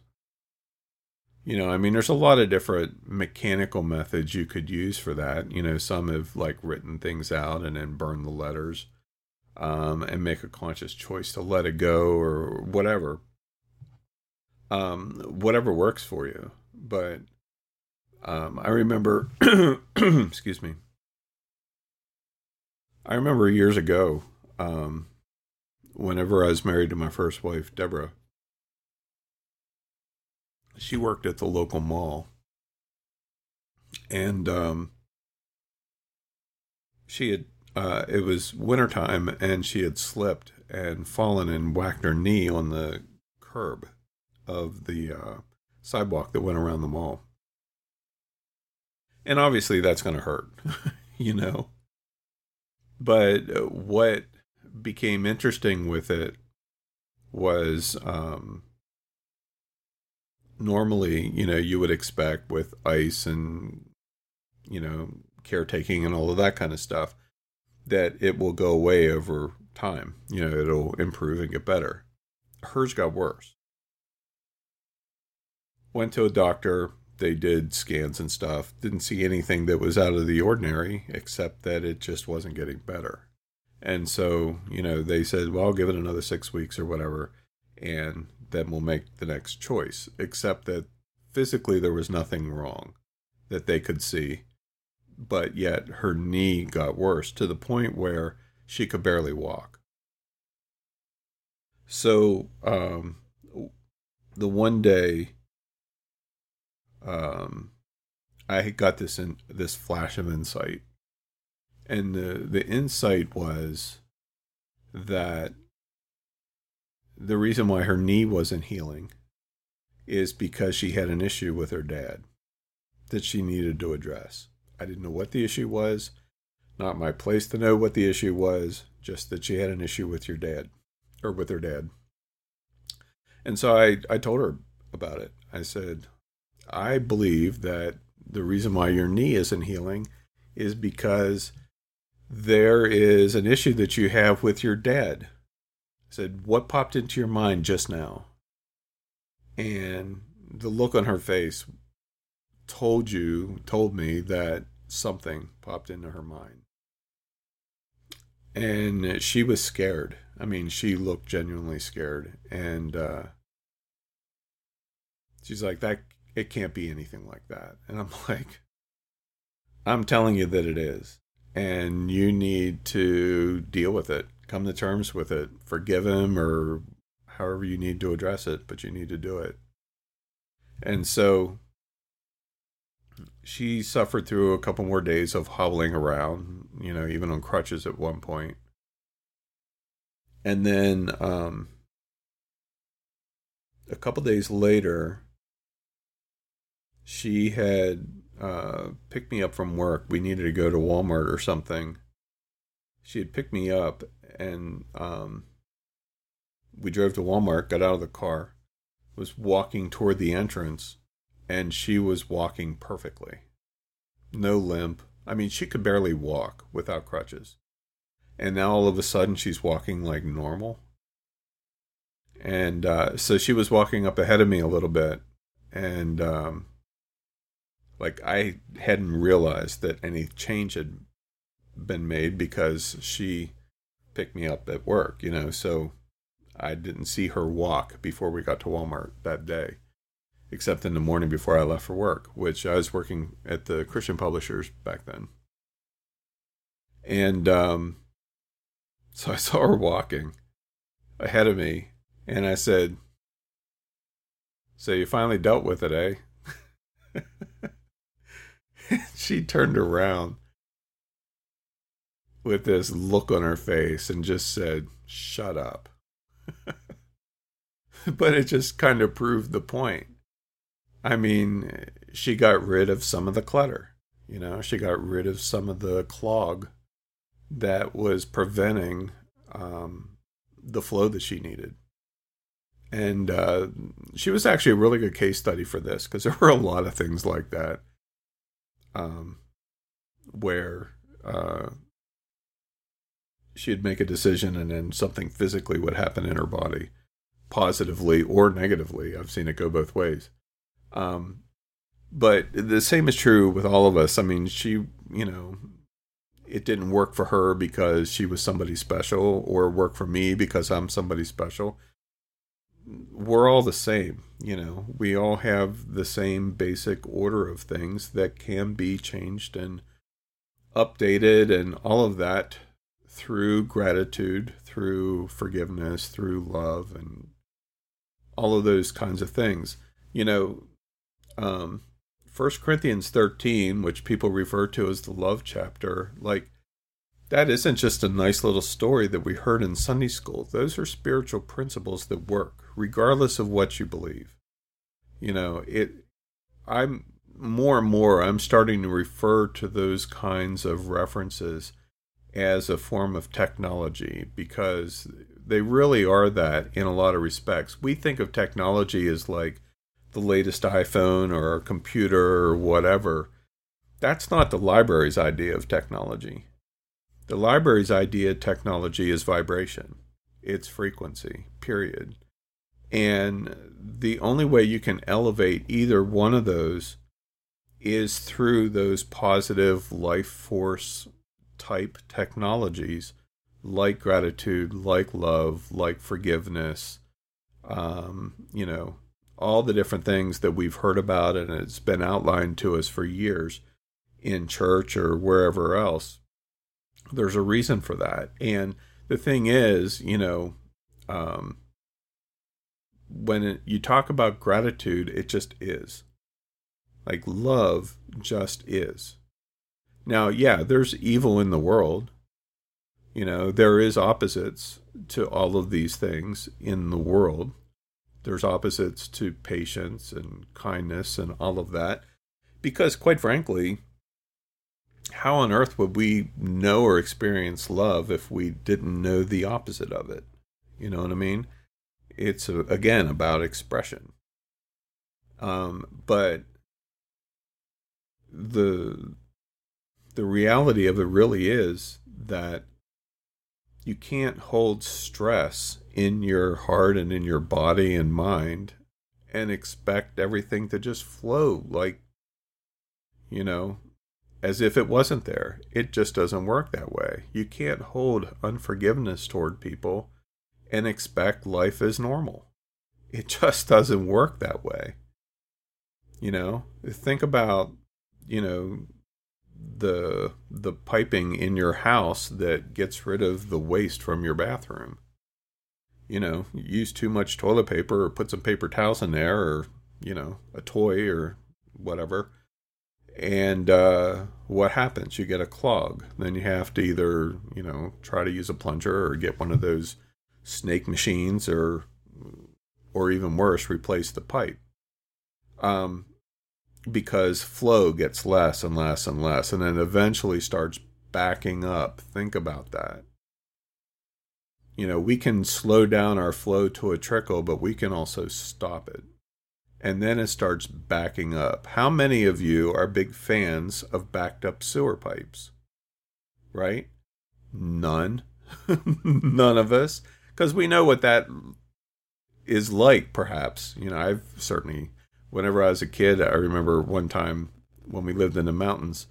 You know, I mean, there's a lot of different mechanical methods you could use for that. You know, some have like written things out and then burn the letters um, and make a conscious choice to let it go or whatever. Um, whatever works for you. But um, I remember, *clears throat* excuse me, I remember years ago, um, whenever I was married to my first wife, Deborah, she worked at the local mall. And um, she had, uh, it was wintertime, and she had slipped and fallen and whacked her knee on the curb of the uh, sidewalk that went around the mall. And obviously, that's going to hurt, *laughs* you know. But what became interesting with it was um, normally, you know, you would expect with ice and, you know, caretaking and all of that kind of stuff that it will go away over time. You know, it'll improve and get better. Hers got worse. Went to a doctor. They did scans and stuff. Didn't see anything that was out of the ordinary, except that it just wasn't getting better. And so, you know, they said, well, I'll give it another six weeks or whatever. And then we'll make the next choice, except that physically there was nothing wrong that they could see. But yet her knee got worse to the point where she could barely walk. So, um, the one day, um, I got this in this flash of insight, and the the insight was that the reason why her knee wasn't healing is because she had an issue with her dad that she needed to address. I didn't know what the issue was, not my place to know what the issue was, just that she had an issue with your dad or with her dad. And so I, I told her about it. I said, I believe that the reason why your knee isn't healing is because there is an issue that you have with your dad said, What popped into your mind just now? And the look on her face told you, told me that something popped into her mind. And she was scared. I mean, she looked genuinely scared. And uh, she's like, That, it can't be anything like that. And I'm *laughs* like, I'm telling you that it is. And you need to deal with it come to terms with it, forgive him, or however you need to address it, but you need to do it. And so she suffered through a couple more days of hobbling around, you know, even on crutches at one point. And then um, a couple days later, she had uh, picked me up from work. We needed to go to Walmart or something. She had picked me up and um, we drove to Walmart, got out of the car, was walking toward the entrance, and she was walking perfectly. No limp. I mean, she could barely walk without crutches. And now all of a sudden she's walking like normal. And uh, so she was walking up ahead of me a little bit. And um, like I hadn't realized that any change had been made because she pick me up at work, you know, so I didn't see her walk before we got to Walmart that day, except in the morning before I left for work, which I was working at the Christian Publishers back then. And um, so I *laughs* saw her walking ahead of me, and I said, So you finally dealt with it, eh? *laughs* she turned around with this look on her face and just said, Shut up. *laughs* but it just kind of proved the point. I mean, she got rid of some of the clutter. You know, she got rid of some of the clog that was preventing um, the flow that she needed. And uh, she was actually a really good case study for this because there were a lot of things like that um, where uh, she'd make a decision and then something physically would happen in her body, positively or negatively. I've seen it go both ways. Um, but the same is true with all of us. I mean, she, you know, it didn't work for her because she was somebody special or work for me because I'm somebody special. We're all the same, you know. We all have the same basic order of things that can be changed and updated and all of that through gratitude, through forgiveness, through love and all of those kinds of things. You know, um 1 Corinthians 13, which people refer to as the love chapter, like that isn't just a nice little story that we heard in Sunday school. Those are spiritual principles that work, regardless of what you believe. You know, it, I'm more and more, I'm starting to refer to those kinds of references as a form of technology because they really are that in a lot of respects. We think of technology as like, the latest iPhone or computer or whatever. That's not the library's idea of technology. The library's idea of technology is vibration, it's frequency, period. And the only way you can elevate either one of those is through those positive life force type technologies like gratitude, like love, like forgiveness, um, you know, all the different things that we've heard about and it's been outlined to us for years in church or wherever else. There's a reason for that. And the thing is, you know, um, when it, you talk about gratitude, it just is. Like love just is. Now, yeah, there's evil in the world. You know, there is opposites to all of these things in the world there's opposites to patience and kindness and all of that. Because, quite frankly, how on earth would we know or experience love if we didn't know the opposite of it? You know what I mean? It's, a, again, about expression. Um, but the the reality of it really is that you can't hold stress in your heart and in your body and mind and expect everything to just flow like you know as if it wasn't there. It just doesn't work that way. You can't hold unforgiveness toward people and expect life is normal. It *laughs* just doesn't work that way. You know think about you know the the piping in your house that gets rid of the waste from your bathroom. You know, use too much toilet paper or put some paper towels in there or, you know, a toy or whatever. And uh, what happens? You get a clog. Then you have to either, you know, try to use a plunger or get one of those snake machines or or even worse, replace the pipe. Um, because flow gets less and less and less and then eventually starts backing up. Think about that. You know, we can slow down our flow to a trickle, but we can also stop it. And then it starts backing up. How many of you are big fans of backed up sewer pipes? Right? None. *laughs* None of us. Because we know what that is like, perhaps. You know, I've certainly whenever I was a kid, I remember one time when we lived in the mountains,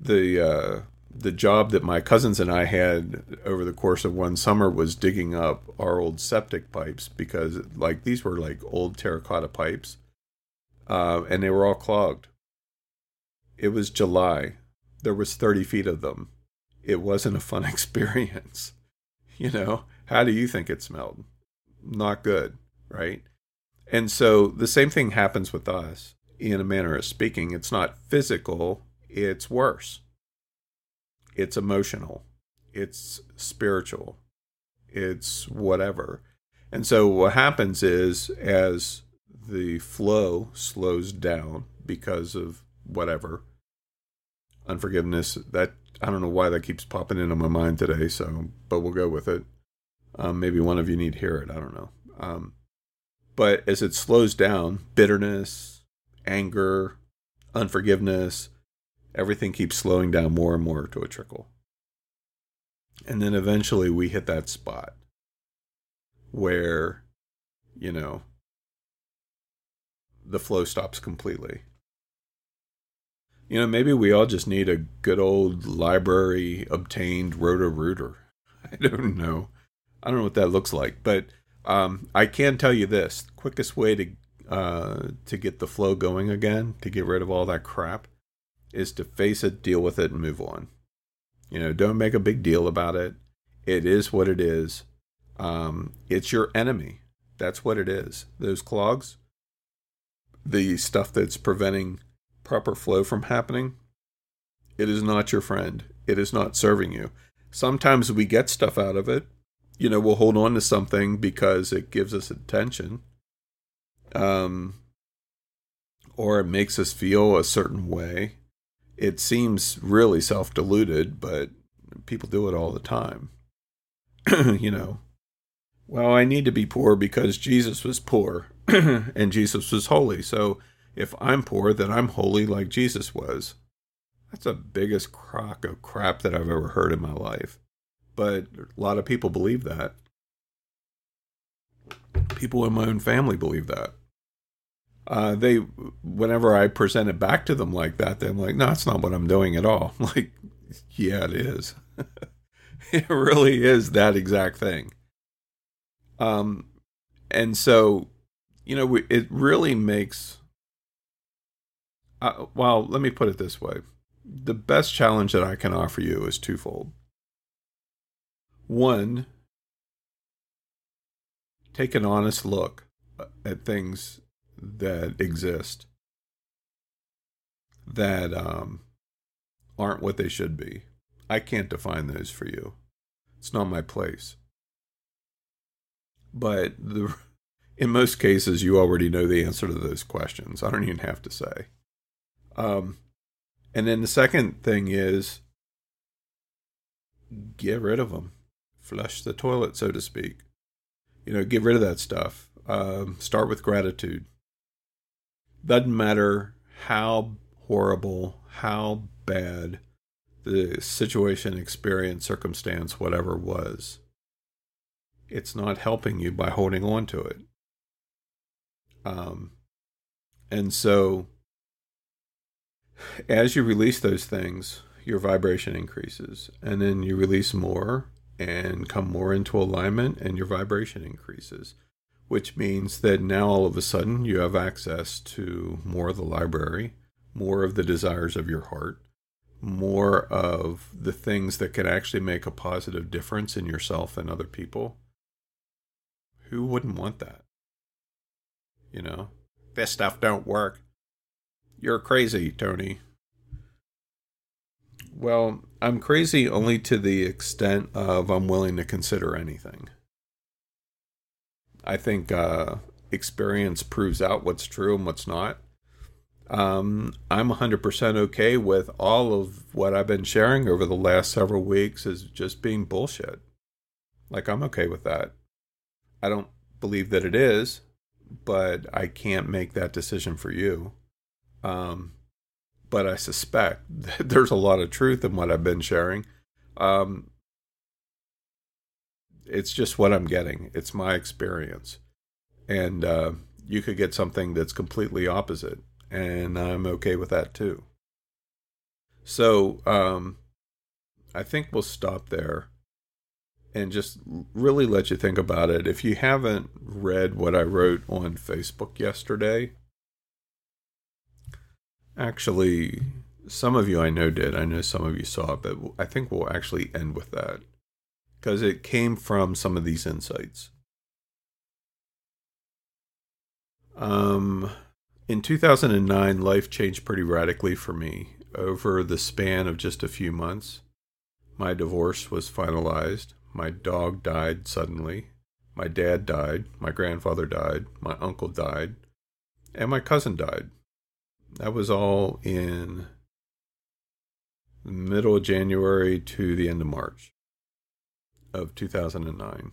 the uh, the job that my cousins and I had over the course of one summer was digging up our old septic pipes because like these were like old terracotta pipes, uh, and they were all clogged. It was July. There was thirty feet of them. It wasn't a fun *laughs* experience. You know, how do you think it smelled? Not good, right? And so the same thing happens with us in a manner of speaking. It's not physical, it's worse. It's emotional, it's spiritual, it's whatever. And so what happens is as the flow slows down because of whatever unforgiveness that I don't know why that keeps popping into my mind today, so but we'll go with it. Um, maybe one of you need to hear it. I don't know. Um, but as it slows down, bitterness, anger, unforgiveness, everything keeps slowing down more and more to a trickle. And then eventually we hit that spot where, you know, the flow stops completely. You know, maybe we all just need a good old library obtained roto rooter. *laughs* I don't know. I don't know what that looks like, but um, I can tell you this: quickest way to uh, to get the flow going again, to get rid of all that crap, is to face it, deal with it, and move on. You know, don't make a big deal about it. It is what it is. Um, it's your enemy. That's what it is. Those clogs, the stuff that's preventing proper flow from happening, it is not your friend. It is not serving you. Sometimes we get stuff out of it. You know, we'll hold on to something because it gives us attention. Um, or it makes us feel a certain way. It seems really self deluded, but people do it all the time. *clears throat* you know, well, I need to be poor because Jesus was poor *clears throat* and Jesus was holy. So if I'm poor, then I'm holy like Jesus was. That's the biggest crock of crap that I've ever heard in my life. But a lot of people believe that. People in my own family believe that. Uh, they, whenever I present it back to them like that, they're like, "No, that's not what I'm doing at all." I'm *laughs* like, yeah, it is. *laughs* it really is that exact thing. Um, and so, you know, it really makes. Uh, well, let me put it this way: the best challenge that I can offer you is twofold. One, take an honest look at things that exist that um, aren't what they should be. I can't define those for you. It's not my place. But the, *laughs* in most cases, you already know the answer to those questions. I don't even have to say. Um, and then the second thing is get rid of them, flush the toilet, so to speak. You know, get rid of that stuff. Um, start with gratitude. Doesn't matter how horrible, how bad the situation, experience, circumstance, whatever was. It's not helping you by holding on to it. Um, and so, as you release those things, your vibration increases, and then you release more and come more into alignment, and your vibration increases, which means that now all of a sudden you have access to more of the library, more of the desires of your heart, more of the things that can actually make a positive difference in yourself and other people, who wouldn't want that? You know, this stuff don't work. You're crazy, Tony. Well, I'm crazy only to the extent of I'm willing to consider anything. I think uh, experience proves out what's true and what's not um, I'm 100% okay with all of what I've been sharing over the last several weeks as just being bullshit. Like, I'm okay with that. I don't believe that it is, but I can't make that decision for you. Um, but I suspect *laughs* that there's a lot of truth in what I've been sharing. Um, it's just what I'm getting, it's my experience. And uh, you could get something that's completely opposite and I'm okay with that too. So, um, I think we'll stop there and just really let you think about it. If you haven't read what I wrote on Facebook yesterday, actually, some of you I know did. I know some of you saw it, but I think we'll actually end with that because it came from some of these insights. Um, in 2009, life changed pretty radically for me. Over the span of just a few months, my divorce was finalized. My dog died suddenly. My dad died. My grandfather died. My uncle died. And my cousin died. That was all in middle of January to the end of March of 2009.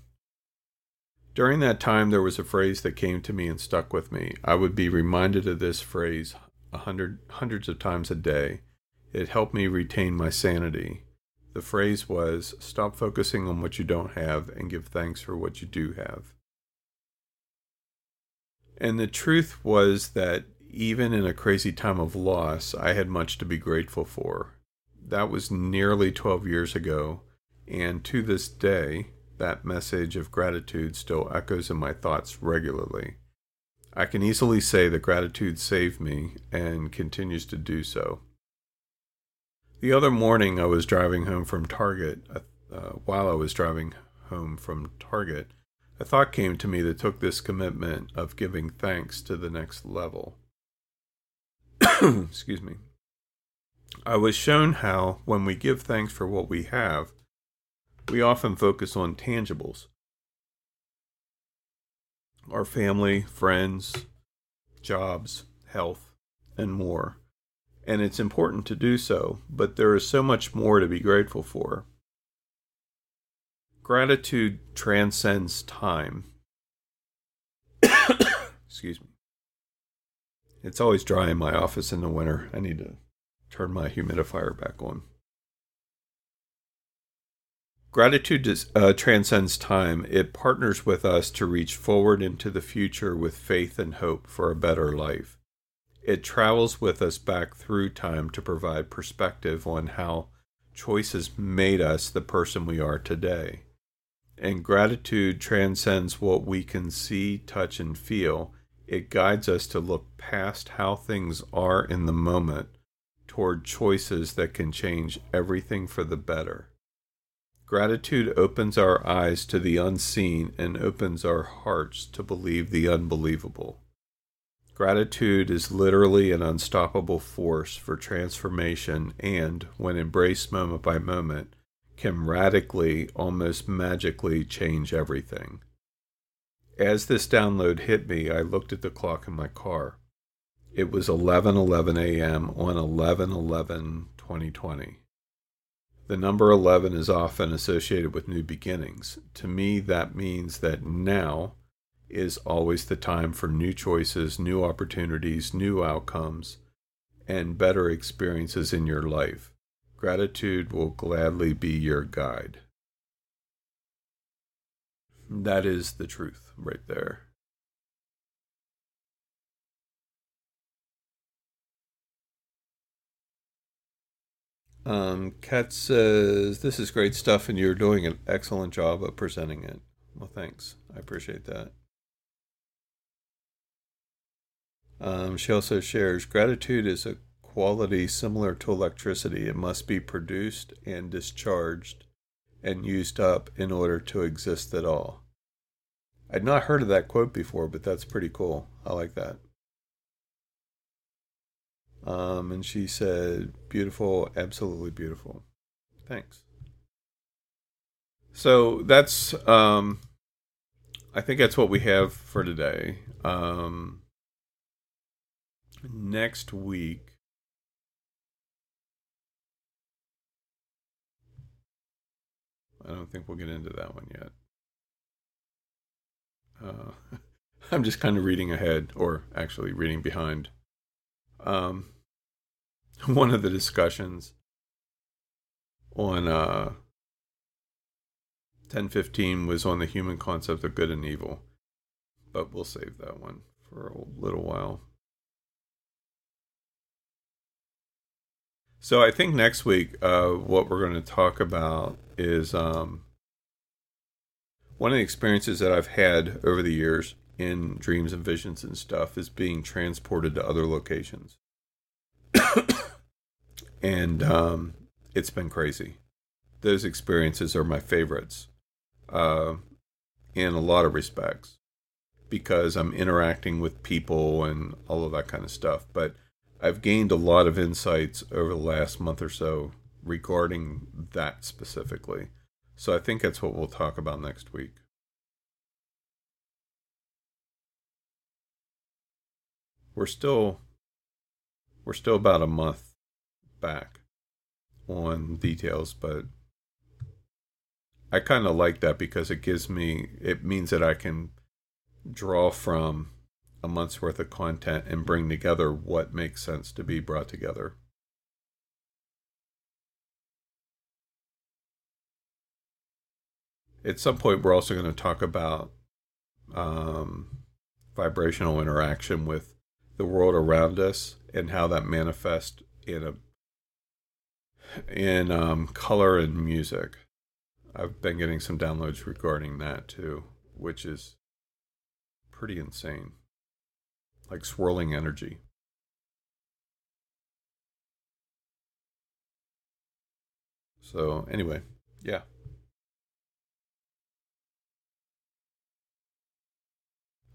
During that time, there was a phrase that came to me and stuck with me. I would be reminded of this phrase a hundred, hundreds of times a day. It helped me retain my sanity. The phrase was stop focusing on what you don't have and give thanks for what you do have. And the truth was that even in a crazy time of loss, I had much to be grateful for. That was nearly 12 years ago, and to this day, that message of gratitude still echoes in my thoughts regularly. I can easily say that gratitude saved me and continues to do so. The other morning, I was driving home from Target. Uh, while I was driving home from Target, a thought came to me that took this commitment of giving thanks to the next level. *coughs* Excuse me. I was shown how, when we give thanks for what we have, we often focus on tangibles our family, friends, jobs, health, and more. And it's important to do so, but there is so much more to be grateful for. Gratitude transcends time. *coughs* Excuse me. It's always dry in my office in the winter. I need to turn my humidifier back on. Gratitude uh, transcends time. It partners with us to reach forward into the future with faith and hope for a better life. It travels with us back through time to provide perspective on how choices made us the person we are today and gratitude transcends what we can see, touch, and feel. It guides us to look past how things are in the moment toward choices that can change everything for the better. Gratitude opens our eyes to the unseen and opens our hearts to believe the unbelievable. Gratitude is literally an unstoppable force for transformation and, when embraced moment by moment, can radically, almost magically change everything. As this download hit me, I looked at the clock in my car. It was 11:11 a.m. on 11/11/2020. The number 11 is often associated with new beginnings. To me, that means that now is always the time for new choices, new opportunities, new outcomes, and better experiences in your life. Gratitude will gladly be your guide. That is the truth right there. Um, Kat says, This is great stuff, and you're doing an excellent job of presenting it. Well, thanks. I appreciate that. Um, she also shares, Gratitude is a quality similar to electricity. It must be produced and discharged and used up in order to exist at all. I'd not heard of that quote before, but that's pretty cool. I like that. Um, and she said, beautiful, absolutely beautiful. Thanks. So that's, um, I think that's what we have for today. Um, next week, I don't think we'll get into that one yet. Uh, *laughs* I'm just kind of reading ahead, or actually reading behind. Um, *laughs* one of the discussions on uh, 1015 was on the human concept of good and evil, but we'll save that one for a little while. So I think next week, uh, what we're going to talk about is um, one of the experiences that I've had over the years in dreams and visions and stuff is being transported to other locations, *coughs* and um, it's been crazy. Those experiences are my favorites, uh, in a lot of respects, because I'm interacting with people and all of that kind of stuff. But I've gained a lot of insights over the last month or so regarding that specifically. So I think that's what we'll talk about next week. We're still we're still about a month back on details, but I kind of like that because it gives me it means that I can draw from a month's worth of content and bring together what makes sense to be brought together. At some point, we're also going to talk about um, vibrational interaction with the world around us and how that manifests in a in um, color and music. I've been getting some downloads regarding that too, which is pretty insane. Like swirling energy. So, anyway, yeah.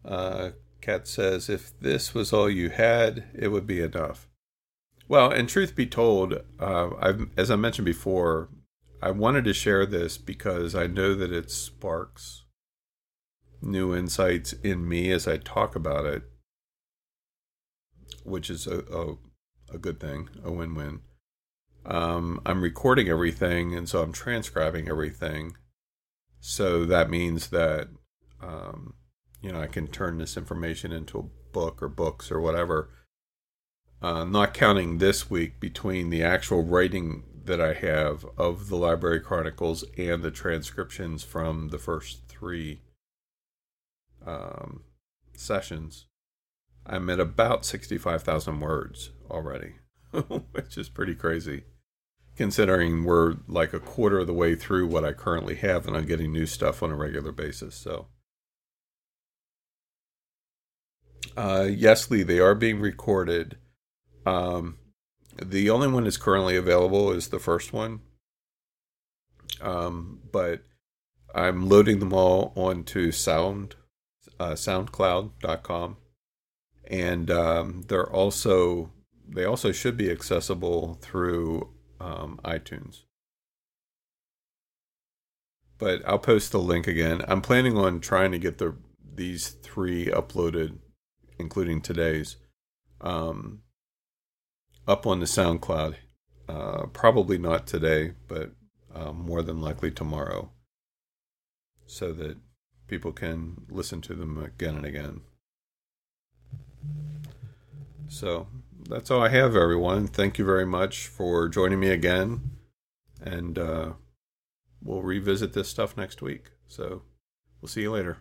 Uh, Kat says, if this was all you had, it would be enough. Well, and truth be told, uh, as I mentioned before, I wanted to share this because I know that it sparks new insights in me as I talk about it, which is a, a, a good thing, a win win. Um, I'm recording everything, and so I'm transcribing everything. So that means that, um, you know, I can turn this information into a book or books or whatever uh, not counting this week between the actual writing that I have of the Library Chronicles and the transcriptions from the first three um, sessions, I'm at about 65,000 words already, *laughs* which is pretty crazy considering we're like a quarter of the way through what I currently have and I'm getting new stuff on a regular basis. So, uh, yes, Lee, they are being recorded. Um, the only one that's currently available is the first one. Um, but I'm loading them all onto Sound, uh, SoundCloud.com, and um, they're also they also should be accessible through um, iTunes. But I'll post the link again. I'm planning on trying to get the these three uploaded, including today's, um, up on the SoundCloud. Uh, probably not today, but uh, more than likely tomorrow, so that people can listen to them again and again. So that's all I have, everyone. Thank you very much for joining me again, and uh, we'll revisit this stuff next week. So we'll see you later.